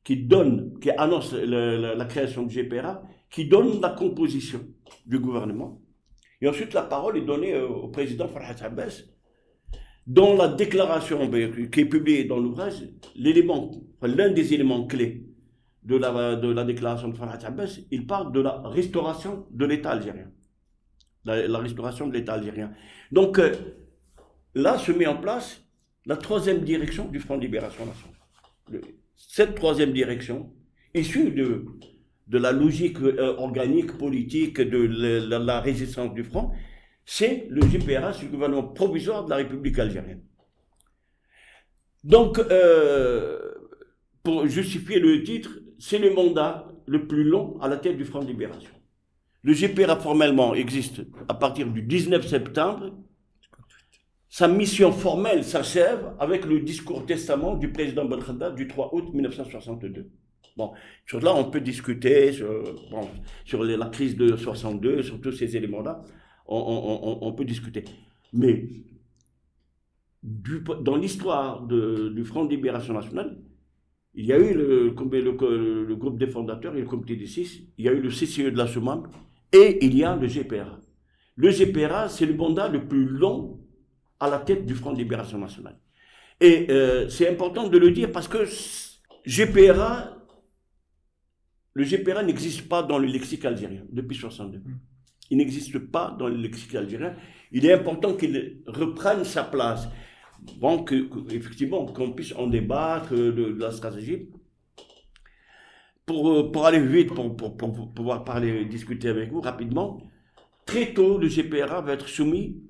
qui donne, qui annonce la, création du GPRA, qui donne la composition du gouvernement. Et ensuite, la parole est donnée euh, au président Farhat Abbas, dans la déclaration ben, qui est publiée dans l'ouvrage, l'élément, l'un des éléments clés de la, la déclaration de Farhat Abbas, il parle de la restauration de l'État algérien. La, restauration de l'État algérien. Donc, euh, là se met en place la troisième direction du Front de Libération Nationale. cette troisième direction, issue de, la logique euh, organique, politique de la résistance du Front, c'est le GPRA, c'est le gouvernement provisoire de la République algérienne. Donc, euh, pour justifier le titre, c'est le mandat le plus long à la tête du Front de Libération. Le GPRA formellement existe à partir du 19 septembre. Sa mission formelle s'achève avec le discours testament du président Belkhada du 3 août 1962. Bon, sur là, on peut discuter sur, la crise de 62, sur tous ces éléments-là on, peut discuter. Mais dans l'histoire du Front de Libération Nationale, il y a eu le, groupe des fondateurs et le comité des six, il y a eu le CCE de la Soumam et il y a le GPRA. Le GPRA, c'est le mandat le plus long à la tête du Front de Libération Nationale. Et euh, c'est important de le dire parce que GPRA, le GPRA n'existe pas dans le lexique algérien depuis 62 il n'existe pas dans le lexique algérien. Il est important qu'il reprenne sa place. Bon, que, effectivement, qu'on puisse en débattre de, la stratégie. Pour, euh, pour aller vite, pour, pour, pour, pouvoir parler, discuter avec vous rapidement, très tôt, le GPRA va être soumis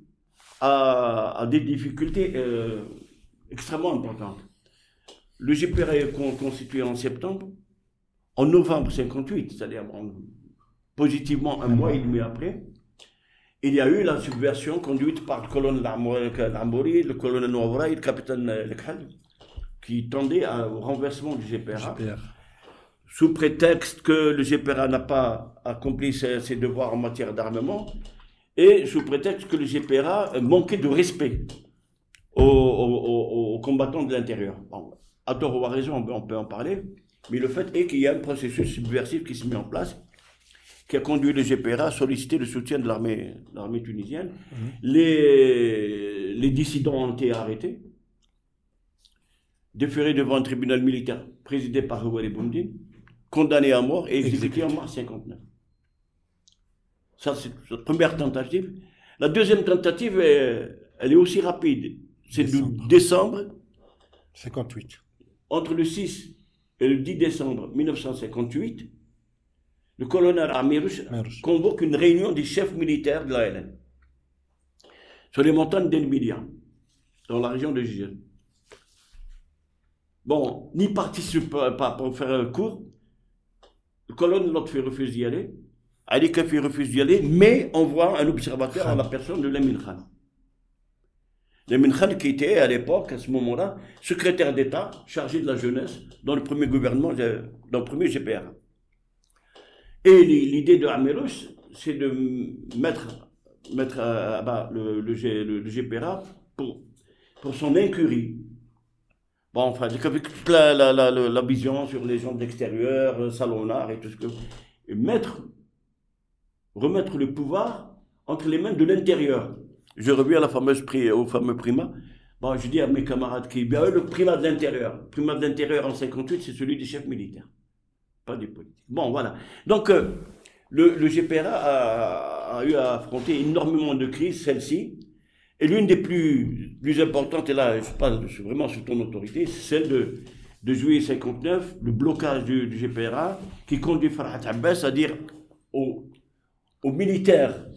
à, à des difficultés euh, extrêmement importantes. Le GPRA est constitué en septembre. En novembre 58, c'est-à-dire positivement un mois et demi après, il y a eu la subversion conduite par le colonel Lambouri, le colonel Nouvray, le capitaine Lekhal, qui tendait au renversement du GPRA, sous prétexte que le GPRA n'a pas accompli ses, devoirs en matière d'armement, et sous prétexte que le GPRA manquait de respect aux, combattants de l'intérieur. Bon, à tort ou à raison, on peut en parler, mais le fait est qu'il y a un processus subversif qui se met en place qui a conduit le GPRA à solliciter le soutien de l'armée, l'armée tunisienne. Mhm. Les, les dissidents ont été arrêtés, déférés devant un tribunal militaire présidé par Houari Boumdine, condamnés à mort et exécutés en mars 59. Ça, c'est la première tentative. La deuxième tentative, elle est aussi rapide. C'est décembre. décembre 58. Entre le 6 et le 10 décembre 1958, le colonel Amirus convoque une réunion des chefs militaires de la LN sur les montagnes d'Elmilia, dans la région de Gilles. Bon, ni participe pas pour faire un cours. Le colonel Lotfi refuse d'y aller. Ali Kafi refuse d'y aller, mais envoie un observateur à la personne de Lemin Khan. Lemin Khan qui était à l'époque, à ce moment-là, secrétaire d'État chargé de la jeunesse dans le premier gouvernement, dans le premier GPR. Et l'idée de Amirus, c'est de mettre, mettre à bas le, le, le, GPRA pour, pour son incurie. Bon, enfin, avec toute la, la, la, la, vision sur les gens d'extérieur, euh, Salonard et tout ce que. Et mettre, remettre le pouvoir entre les mains de l'intérieur. Je reviens au fameux primat. Bon, je dis à mes camarades qui, bien, le primat de l'intérieur. Le primat de l'intérieur en 58, c'est celui des chefs militaires pas du politique. Bon, voilà. Donc, euh, le, le, GPRA a, eu à affronter énormément de crises, celle-ci. Et l'une des plus, importantes, et là, je parle vraiment sous ton autorité, c'est celle de, juillet 59, le blocage du, GPRA, qui conduit Farhat Abbas à dire aux, aux militaires,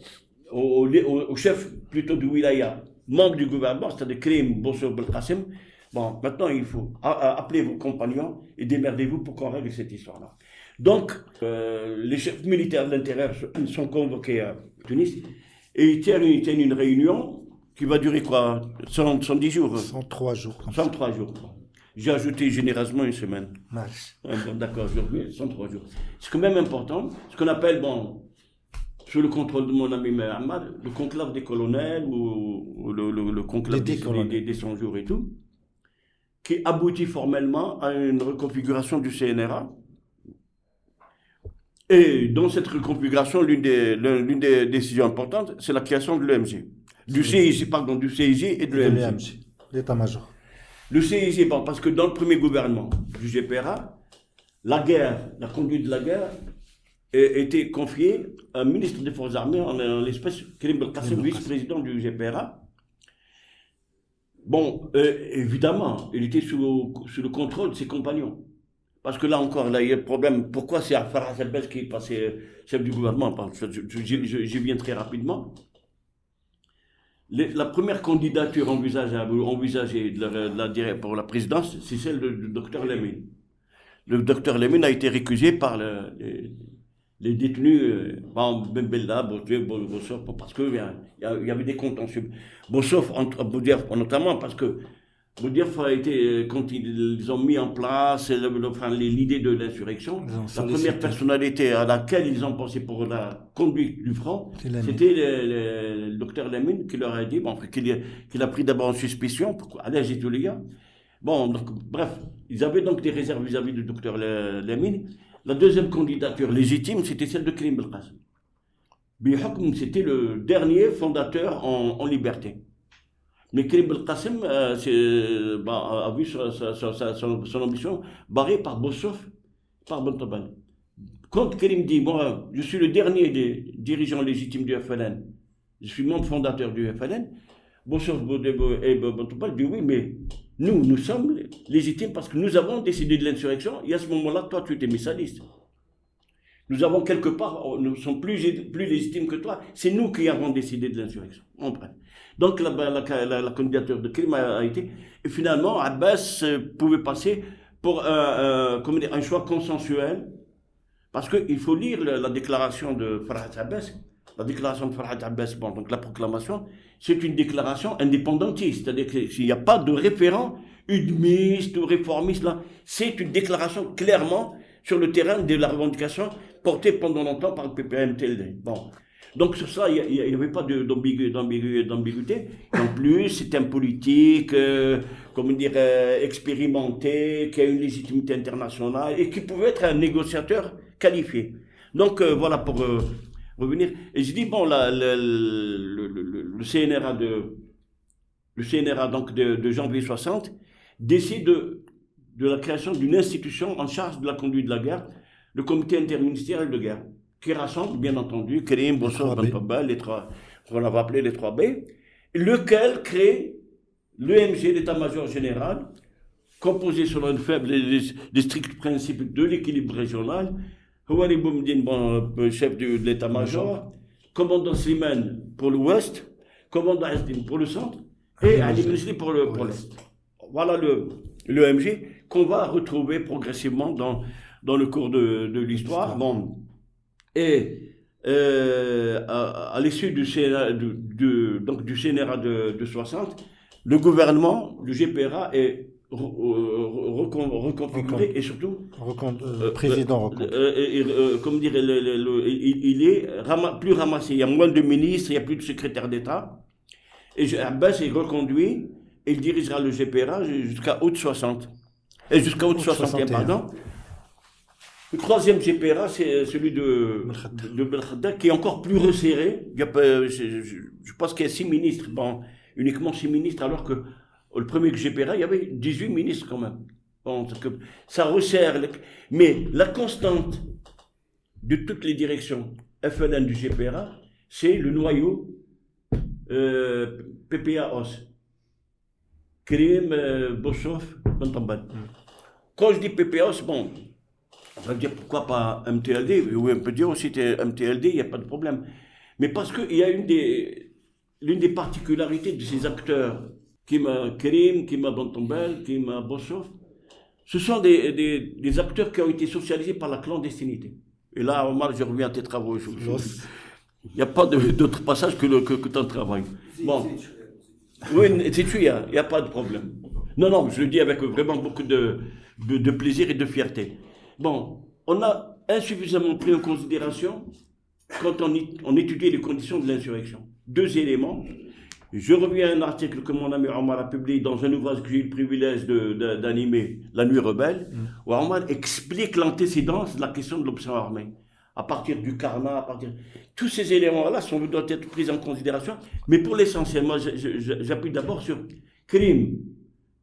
aux, aux, chefs plutôt du wilaya, membres du gouvernement, c'est-à-dire Krim, Bosso, Belkacem, Bon, maintenant, il faut appeler vos compagnons et démerdez-vous pour qu'on règle cette histoire-là. Donc, euh, les chefs militaires de l'intérieur sont convoqués à Tunis et ils tiennent, une réunion qui va durer quoi? 110 jours? 103 jours. 103 jours. J'ai ajouté généreusement une semaine. Nice. D'accord, 103 jours. C'est quand même important. Ce qu'on appelle, bon, sous le contrôle de mon ami Ahmad, le conclave des colonels ou, le, conclave des, des, des 100 jours et tout qui aboutit formellement à une reconfiguration du CNRA. Et dans cette reconfiguration, l'une des, l'une des décisions importantes, c'est la création de l'EMG. Du CIG, pardon, du CIG et de l'EMG. L'état-major. Le CIG, bon, parce que dans le premier gouvernement du GPRA, la guerre, la conduite de la guerre, était confiée un ministre des Forces armées, en, l'espèce Kérim Belkacem, vice-président du GPRA, Bon, euh, évidemment, il était sous, le contrôle de ses compagnons. Parce que là encore, là, il y a le problème. Pourquoi c'est Farah Selbes qui est passé chef du gouvernement? J'y viens très rapidement. la première candidature envisageable, envisagée de la, pour la présidence, c'est celle du docteur Lemine. Le docteur Lemine a été récusé par le, les détenus, euh, bon, Bella, Bossoff, parce qu'il y, y, avait des contentieux. Bossoff, notamment parce que Boudiaf a été, euh, quand ils ont mis en place l'idée de l'insurrection, la première personnalité à laquelle ils ont pensé pour la conduite du front, c'était le, docteur Lamine qui leur a dit, bon, qu'il a pris d'abord en suspicion, pourquoi, à l'âge Bon, donc, bref, ils avaient donc des réserves vis-à-vis du docteur Lamine. La deuxième candidature légitime, c'était celle de Karim Belkacem. Bihokm, c'était le dernier fondateur en, liberté. Mais Karim Belkacem euh, bah, a vu son, ambition barrée par Bossoff, par Bontaban. Quand Karim dit, moi, je suis le dernier des dirigeants légitimes du FLN, je suis membre fondateur du FLN, Bossoff et Bontaban disent oui, mais nous, nous sommes légitimes parce que nous avons décidé de l'insurrection et à ce moment-là, toi, tu étais missaliste. Nous avons quelque part, oh, nous sommes plus, légitimes que toi. C'est nous qui avons décidé de l'insurrection. Donc la, candidature de Krim a, été. Et finalement, Abbas euh, pouvait passer pour un, comment dire, un choix consensuel. Parce qu'il faut lire la, déclaration de Farhat Abbas La déclaration de Farhad Abbas, bon, donc la proclamation, c'est une déclaration indépendantiste. C'est-à-dire qu'il n'y a pas de référent udmiste ou réformiste là. C'est une déclaration clairement sur le terrain de la revendication portée pendant longtemps par le PPM-TLD. Bon. Donc sur ça, il n'y avait pas d'ambiguïté. En plus, c'est un politique, euh, comment dire, euh, expérimenté, qui a une légitimité internationale et qui pouvait être un négociateur qualifié. Donc euh, voilà pour revenir. Et je dis, bon, la, le, le, CNRA de, le CNRA donc de, janvier 60 décide de, de la création d'une institution en charge de la conduite de la guerre, le comité interministériel de guerre qui rassemble, bien entendu, Karim, Bossor, Ben les trois, on va appeler les trois B, lequel crée l'EMG, l'état-major général, composé selon un faible des stricts principes de l'équilibre régional. Houari Boumdine, bon, euh, chef de, l'état-major, commandant Slimane pour l'ouest, commandant Asdin pour le centre, et Ali pour l'est. Pour voilà le, l'EMG qu'on va retrouver progressivement dans, dans le cours de, de l'histoire. Bon, et euh, à, l'issue du, donc du CNRA de, 60, le gouvernement, le GPRA est reconfiguré et surtout euh, président euh, comme dire il, est plus ramassé. Il y a moins de ministres il n'y a plus de secrétaire d'État. Et Abbas est reconduit et il dirigera le GPRA jusqu'à août 60 et jusqu'à août 61 pardon. Le troisième GPRA, c'est celui de, de qui est encore plus resserré. je, pense qu'il y a six ministres, bon, uniquement six ministres, alors que le premier GPRA, il y avait 18 ministres quand même. Bon, ça resserre. Mais la constante de toutes les directions FLN du GPRA, c'est le noyau euh, PPA-OS. Krim, euh, Bossoff, mm. Quand je dis PPA-OS, bon, on va dire pourquoi pas MTLD Oui, on peut dire aussi MTLD, il n'y a pas de problème. Mais parce qu'il y a une des, l'une des particularités de ces acteurs, Kima Kerim, Kima Bantombel, Kima Bossov, ce sont des, des, des, acteurs qui ont été socialisés par la clandestinité. Et là, Omar, je reviens à tes travaux. Il n'y a pas d'autre passage que, le, que, que ton travail. Bon. Oui, c'est tu, il n'y a, pas de problème. Non, non, je le dis avec vraiment beaucoup de, de, de plaisir et de fierté. Bon, on a insuffisamment pris en considération quand on, on étudie les conditions de l'insurrection. Deux éléments. Je reviens à un article que mon ami Omar a publié dans un ouvrage que j'ai eu le privilège d'animer, La Nuit Rebelle, mm. où Omar explique l'antécédence de la question de l'option armée. À partir du karma, à partir. Tous ces éléments-là doivent être pris en considération, mais pour l'essentiel, moi j'appuie d'abord sur Krim,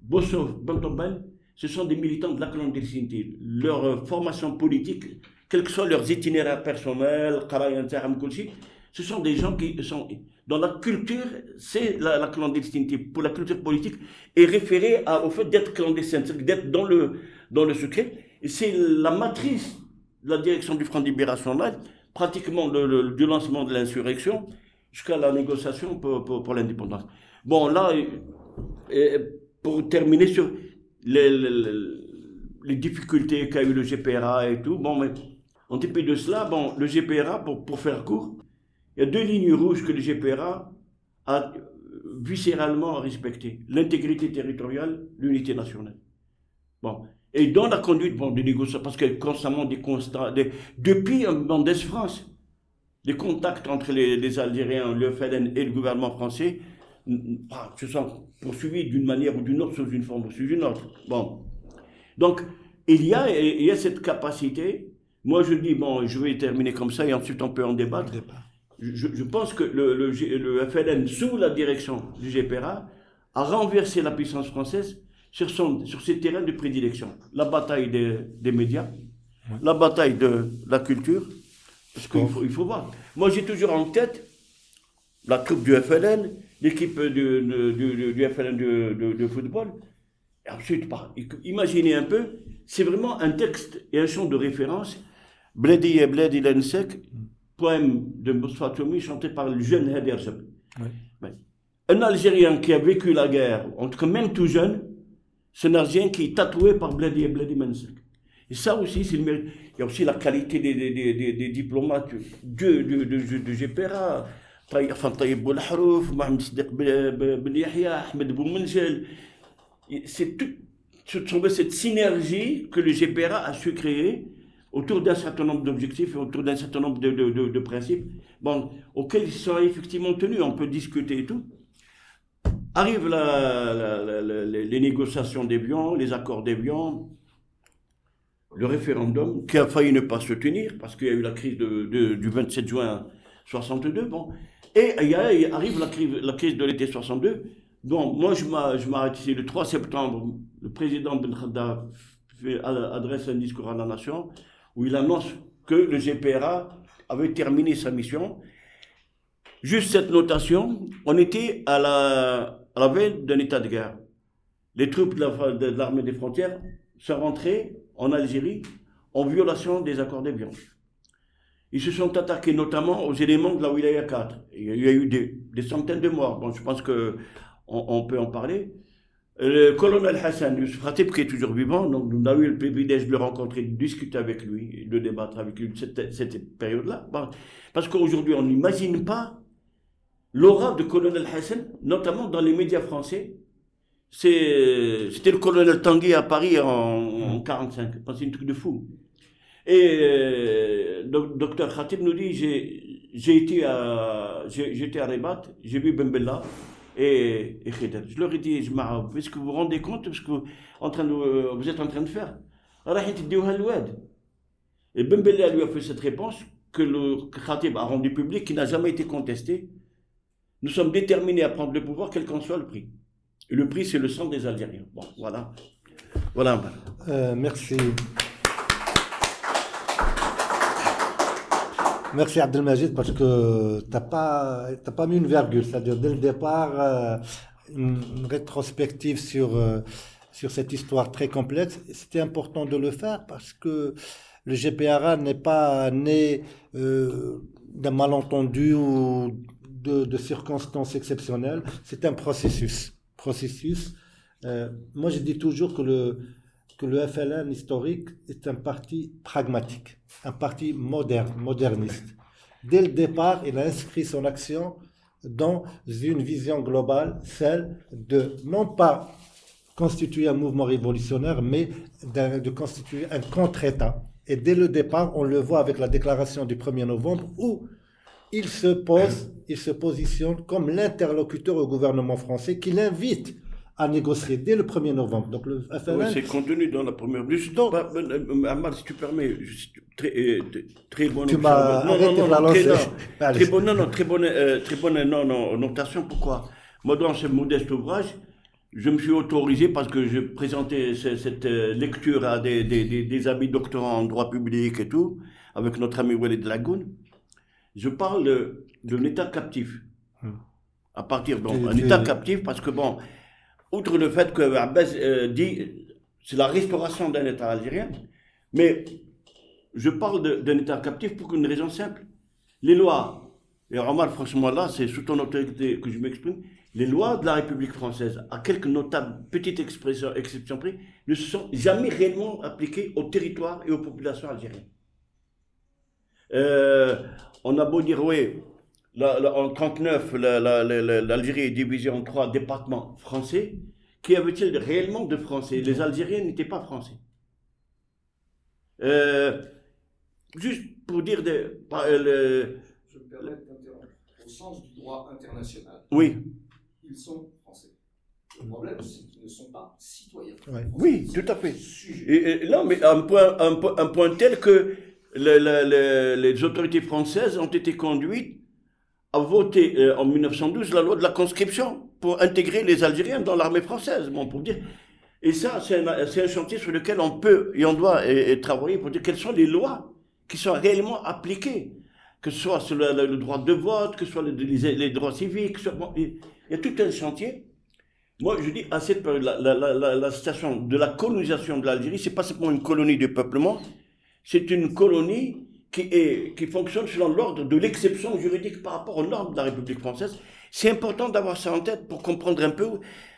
Bossov, Bantoben, ce sont des militants de la clandestinité. Leur euh, formation politique, quels que soient leurs itinéraires personnels, ce sont des gens qui sont dans la culture, c'est la, clandestinité. Pour la culture politique, est référée au fait d'être clandestin, d'être dans le, dans le secret. Et c'est la matrice de la direction du Front de Libération pratiquement du lancement de l'insurrection jusqu'à la négociation pour, pour, l'indépendance. Bon, là, pour terminer sur les, difficultés qu'a eu le GPRA et tout. Bon, mais en dépit de cela, bon, le GPRA, pour, pour faire court, il y a deux lignes rouges que le GPRA a viscéralement respectées. L'intégrité territoriale, l'unité nationale. Bon. Et dans la conduite des négociations, parce qu'il y a constamment des constats, depuis Mendes France, les contacts entre les, Algériens, le FLN et le gouvernement français se sont poursuivis d'une manière ou d'une autre, sous une forme ou sous une autre. Bon. Donc, il y, a, il y a cette capacité. Moi, je dis, bon, je vais terminer comme ça et ensuite on peut en débattre. Je, je pense que le, le, le, FLN, sous la direction du GPRA, a renversé la puissance française sur, son, sur ses terrains de prédilection. La bataille des, des médias, la bataille de la culture, parce qu'il faut, il faut voir. Moi, j'ai toujours en tête la troupe du FLN, l'équipe du, du, du, FLN de, de, football. Et ensuite, imaginez un peu, c'est vraiment un texte et un chant de référence. Bledi et Lensek, poème de Mosfatoumi chanté par le jeune Heder Un Algérien qui a vécu la guerre, en tout cas même tout jeune, c'est un Algérien qui est tatoué par Bledi et Bledi Lensek. Et ça aussi, c'est le mérite. Il y a aussi la qualité des, des, des, des diplomates de, de, de, de GPRA. Enfin, Tayyip Boulharouf, Mohamed Siddiq Ben Yahya, Ahmed Boumenjel. C'est tout, cette synergie que le GPRA a su créer autour d'un certain nombre d'objectifs autour d'un certain nombre de, de, principes bon, auxquels ils sont effectivement tenus. On peut discuter et tout. Arrivent la, les négociations d'Evian, les accords d'Evian, le référendum qui a failli ne pas se tenir parce qu'il y a eu la crise du 27 juin 62. Bon. Et arrive la crise, de l'été 62. Bon, moi je m'arrête ici le 3 septembre. Le président Ben Khadda adresse un discours à la nation où il annonce que le GPRA avait terminé sa mission. Juste cette notation, on était à la, veille d'un état de guerre. Les troupes de l'armée des frontières sont rentrées en Algérie en violation des accords d'Évian. Ils se sont attaqués notamment aux éléments de la Wilaya 4. Il y a eu des, des centaines de morts. Bon, je pense qu'on on peut en parler. Le colonel Hassan Youssef Khatib, qui est toujours vivant, donc nous avons eu le privilège de le rencontrer, de discuter avec lui, de débattre avec lui de cette, cette période-là. Parce qu'aujourd'hui, on n'imagine pas l'aura de colonel Hassan, notamment dans les médias français. C'était le colonel Tanguy à Paris en, 1945. C'est un truc de fou. Et euh, docteur Khatib nous dit j'ai été à Rebat, j'ai vu Bembella et, et Je leur ai dit, est-ce que vous vous rendez compte de ce que vous, en train de, vous êtes en train de faire? Et Ben lui a fait cette réponse que le Khatib a rendu public, qui n'a jamais été contesté. Nous sommes déterminés à prendre le pouvoir, quel qu'en soit le prix. Et le prix, c'est le sang des Algériens. Bon, voilà. Voilà. Euh, merci. Merci Abdelmajid parce que tu n'as pas, pas mis une virgule, c'est-à-dire dès le départ, euh, une, rétrospective sur, euh, sur cette histoire très complexe. C'était important de le faire parce que le GPRA n'est pas né euh, d'un malentendu ou de, de circonstances exceptionnelles, c'est un processus. processus. moi, je dis toujours que le, que le FLN historique est un parti pragmatique, un parti moderne, moderniste. Dès le départ, il a inscrit son action dans une vision globale, celle de non pas constituer un mouvement révolutionnaire, mais de, constituer un contre-État. Et dès le départ, on le voit avec la déclaration du 1er novembre, où il se pose, il se positionne comme l'interlocuteur au gouvernement français qui l'invite à négocier dès le 1er novembre. Donc le FLN... c'est contenu dans la première bah, euh, euh, si tu permets, très, euh, très bonne... Tu m'as arrêté non, non, très, très, bonne, non, non, très bonne, très bonne non, non, notation. Pourquoi? Moi, dans ce modeste ouvrage, je me suis autorisé, parce que je présentais cette lecture à des, des, des, amis doctorants en droit public et tout, avec notre ami Walid Lagoun, je parle d'un état captif. Hmm. À partir d'un état captif, parce que bon, outre le fait que Abbas euh, dit c'est la restauration d'un État algérien, mais je parle d'un État captif pour une raison simple. Les lois, et Omar, franchement là, c'est sous ton autorité que je m'exprime, les lois de la République française, à quelques notables petites exceptions près, ne se sont jamais réellement appliquées au territoire et aux populations algériennes. Euh, on a beau dire, oui, en 1939, l'Algérie est divisée en trois départements français. Qu'y avait-il réellement de français? Les Algériens n'étaient pas français. Euh, juste pour dire de, euh, Je me permets d'interrompre. Au sens du droit international, oui. ils sont français. Le problème, c'est qu'ils ne sont pas citoyens. Oui, tout à fait. Et, non, mais un point, un, un point tel que les autorités françaises ont été conduites a voté euh, en 1912 la loi de la conscription pour intégrer les Algériens dans l'armée française. Bon, pour dire. Et ça, c'est un, chantier sur lequel on peut et on doit travailler pour dire quelles sont les lois qui sont réellement appliquées. Que ce soit le, droit de vote, que ce soit les, droits civiques. il y a tout un chantier. Moi, je dis à cette période, la, la situation de la colonisation de l'Algérie, c'est pas simplement une colonie de peuplement, c'est une colonie qui, est, qui fonctionne selon l'ordre de l'exception juridique par rapport aux normes de la République française. C'est important d'avoir ça en tête pour comprendre un peu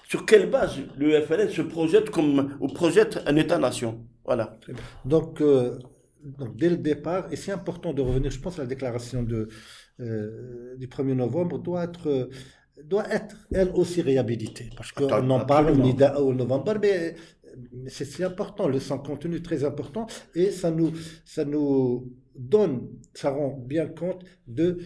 sur quelle base le FLN se projette comme, ou projette un État-nation. Voilà. Donc, euh, donc, dès le départ, et c'est important de revenir, je pense, à la déclaration de, euh, du 1er novembre doit être, doit être elle aussi réhabilitée. Parce qu'on en parle au novembre, mais c'est important, le son contenu très important, et ça nous, ça nous donne, ça rend bien compte de,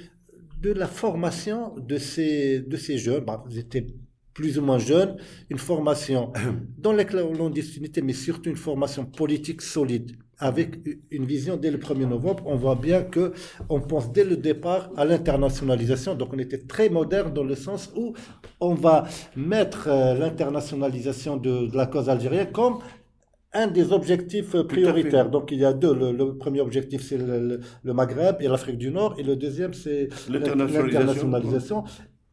de la formation de ces, de ces jeunes. Bah, vous étiez plus ou moins jeunes, une formation <clears throat> dans la clandestinité, mais surtout une formation politique solide, avec une vision dès le 1er novembre. On voit bien que on pense dès le départ à l'internationalisation. Donc on était très moderne dans le sens où on va mettre euh, l'internationalisation de, la cause algérienne comme un des objectifs prioritaires. Donc il y a deux. Le, premier objectif, c'est le, Maghreb et l'Afrique du Nord, et le deuxième, c'est l'internationalisation.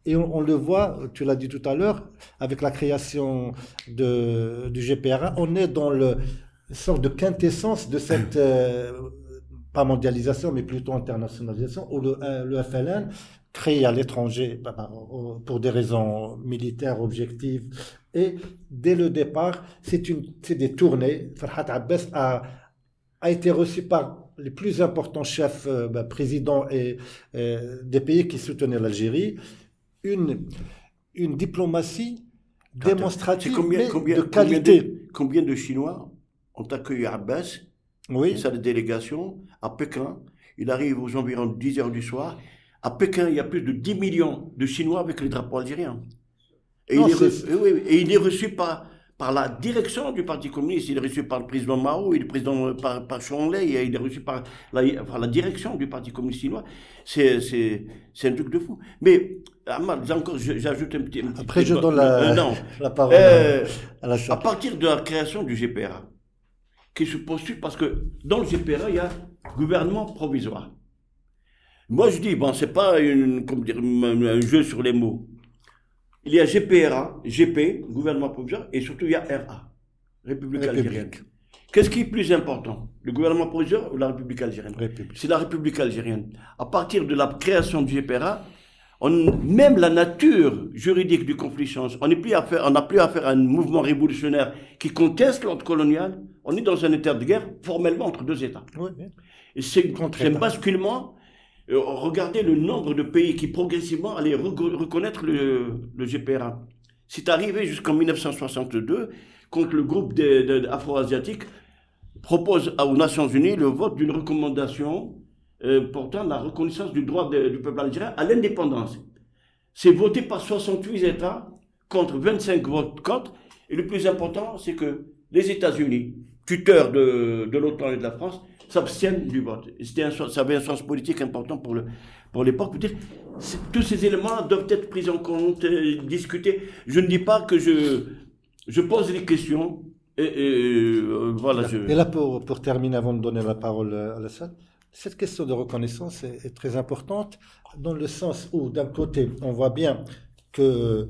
Et on, le voit, tu l'as dit tout à l'heure, avec la création de, du GPRA, on est dans le sorte de quintessence de cette, euh, pas mondialisation, mais plutôt internationalisation, où le, euh, le FLN, créé à l'étranger bah, bah, pour des raisons militaires objectives, et dès le départ, c'est des tournées. Farhat Abbas a, a été reçu par les plus importants chefs, euh, bah, présidents et, des pays qui soutenaient l'Algérie une, une diplomatie démonstrative combien, combien, de qualité. Combien de, Chinois ont accueilli Abbas oui. sa délégation à Pékin Il arrive aux environs de 10 heures du soir. À Pékin, il y a plus de 10 millions de Chinois avec les drapeaux algériens. Et, il, est reçu, et il est reçu par, par la direction du Parti communiste. Il est reçu par le président Mao, il est président par, par Lei, il est reçu par la, la direction du Parti communiste chinois. C'est, c'est, c'est un truc de fou. Mais, encore, j'ajoute un petit, Après, je donne la, <laughs> la parole euh, à, la à partir de la création du GPRA, qui se postule parce que dans le GPRA, il y a gouvernement provisoire. Moi, je dis, bon, c'est pas une, comme dire, un jeu sur les mots il y a GPRA, GP, gouvernement provisoire, et surtout il y a RA, République, algérienne. Qu'est-ce qui est plus important? Le gouvernement provisoire ou la République algérienne? C'est la République algérienne. À partir de la création du GPRA, on, même la nature juridique du conflit change. On n'a plus affaire à un mouvement révolutionnaire qui conteste l'ordre colonial. On est dans un état de guerre formellement entre deux États. Et c'est un basculement euh, regardez le nombre de pays qui progressivement allaient reconnaître le, GPRA. C'est arrivé jusqu'en 1962, quand le groupe afro-asiatiques propose aux Nations Unies le vote d'une recommandation euh, portant la reconnaissance du droit du peuple algérien à l'indépendance. C'est voté par 68 États contre 25 votes contre. Et le plus important, c'est que les États-Unis, tuteurs de, de l'OTAN et de la France, s'abstiennent du vote. Un, ça avait un sens politique important pour, le, pour l'époque. Tous ces éléments doivent être pris en compte, euh, discutés. Je ne dis pas que je, je pose des questions. Et, euh, voilà, et là, pour, pour, terminer, avant de donner la parole à la salle, cette question de reconnaissance est, très importante dans le sens où, d'un côté, on voit bien que,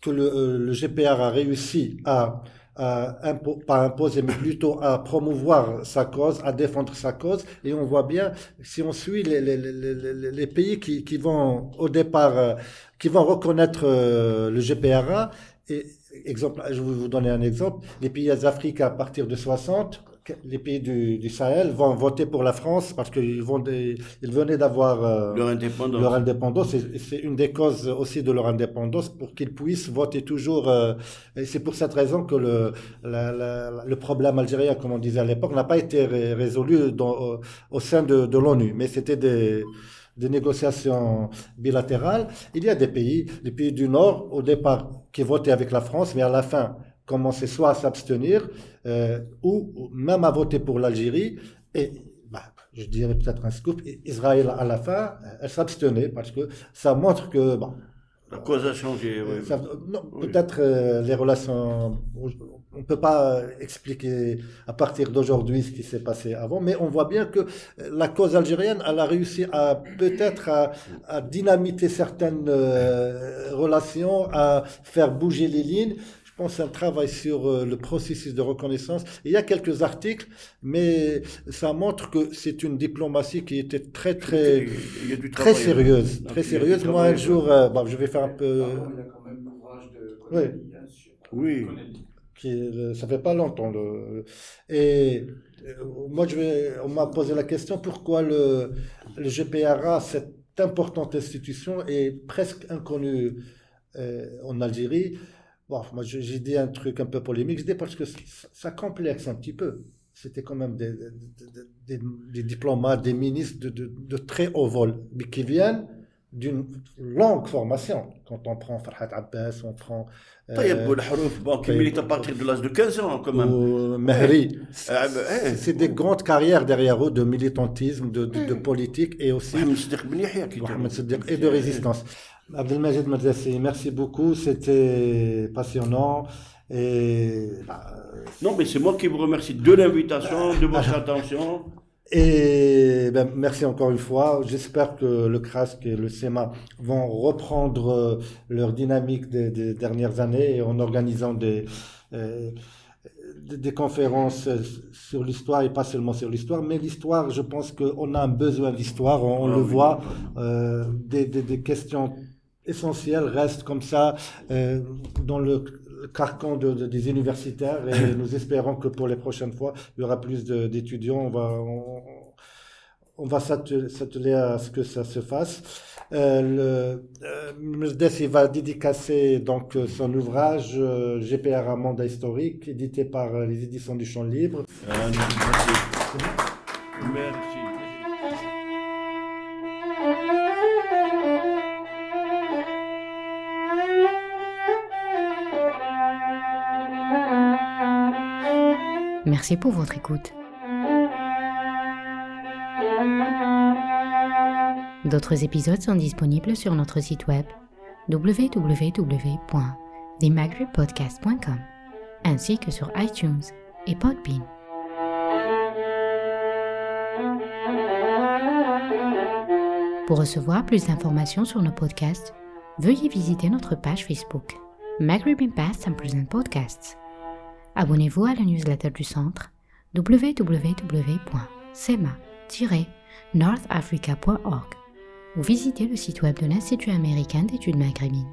que le, euh, GPR a réussi à pas imposer, mais plutôt à promouvoir sa cause, à défendre sa cause. Et on voit bien, si on suit les, pays qui, qui, vont au départ, euh, qui vont reconnaître euh, le GPRA, et exemple, je vais vous donner un exemple, les pays africains à partir de 60, les pays du, Sahel vont voter pour la France parce qu'ils ils venaient d'avoir euh, leur indépendance. Leur indépendance. C'est une des causes aussi de leur indépendance pour qu'ils puissent voter toujours. Euh, et c'est pour cette raison que le, le problème algérien, comme on disait à l'époque, n'a pas été résolu dans, au, sein de, de l'ONU. Mais c'était des des négociations bilatérales. Il y a des pays, les pays du Nord, au départ, qui votaient avec la France, mais à la fin, commencer soit à s'abstenir euh, ou même à voter pour l'Algérie. Et bah, je dirais peut-être un scoop, Israël à la fin, elle s'abstenait parce que ça montre que... La cause a changé, oui. Peut-être euh, les relations... On ne peut pas expliquer à partir d'aujourd'hui ce qui s'est passé avant, mais on voit bien que la cause algérienne, elle a réussi à peut-être à, dynamiter certaines euh, relations, à faire bouger les lignes pense un travail sur euh, le processus de reconnaissance. Il y a quelques articles, mais ça montre que c'est une diplomatie qui était très très très sérieuse, très sérieuse. Moi un jour, euh, je vais faire un peu. Il y a quand même l'ouvrage de oui. oui. qui, ça fait pas longtemps. Le, et moi, je vais, on m'a posé la question pourquoi le, le GPRA, cette importante institution, est presque inconnue en Algérie? Bon, moi, j'ai dit un truc un peu polémique, je dis parce que ça complexe un petit peu c'était quand même des, des, des, diplomates, des ministres de, de, très haut vol, mais qui viennent d'une longue formation. Quand on prend Farhat Abbas, on prend. Euh, qui milite à partir de l'âge de 15 ans, quand même. Ou Mehri. Ah, c'est des grandes carrières derrière eux de militantisme, de, de, politique et aussi. et de résistance. Abdelmajid Madzassi, merci beaucoup, c'était passionnant. Et, bah, non, mais c'est moi qui vous remercie de l'invitation, de votre attention. Et ben, merci encore une fois. J'espère que le CRASC et le SEMA vont reprendre euh, leur dynamique des, dernières années en organisant des, euh, des, conférences sur l'histoire et pas seulement sur l'histoire. Mais l'histoire, je pense qu'on a un besoin d'histoire. On, le voit. Euh, des, des, questions essentielles restent comme ça dans le carcan de, des universitaires et <laughs> nous espérons que pour les prochaines fois, il y aura plus d'étudiants. On va, on, va s'atteler à ce que ça se fasse. Euh, le, euh, il va dédicacer donc son ouvrage euh, GPR un mandat historique, édité par euh, les éditions du Champ Libre. merci. merci. Merci pour votre écoute. D'autres épisodes sont disponibles sur notre site web www.themaghribpodcast.com ainsi que sur iTunes et Podbean. Pour recevoir plus d'informations sur nos podcasts, veuillez visiter notre page Facebook Maghreb Past and Present Podcasts. Abonnez-vous à la newsletter du centre www.sema-northafrica.org ou visitez le site web de l'Institut américain d'études maghrébines.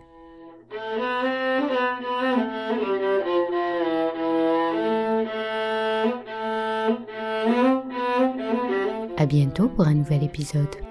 À bientôt pour un nouvel épisode.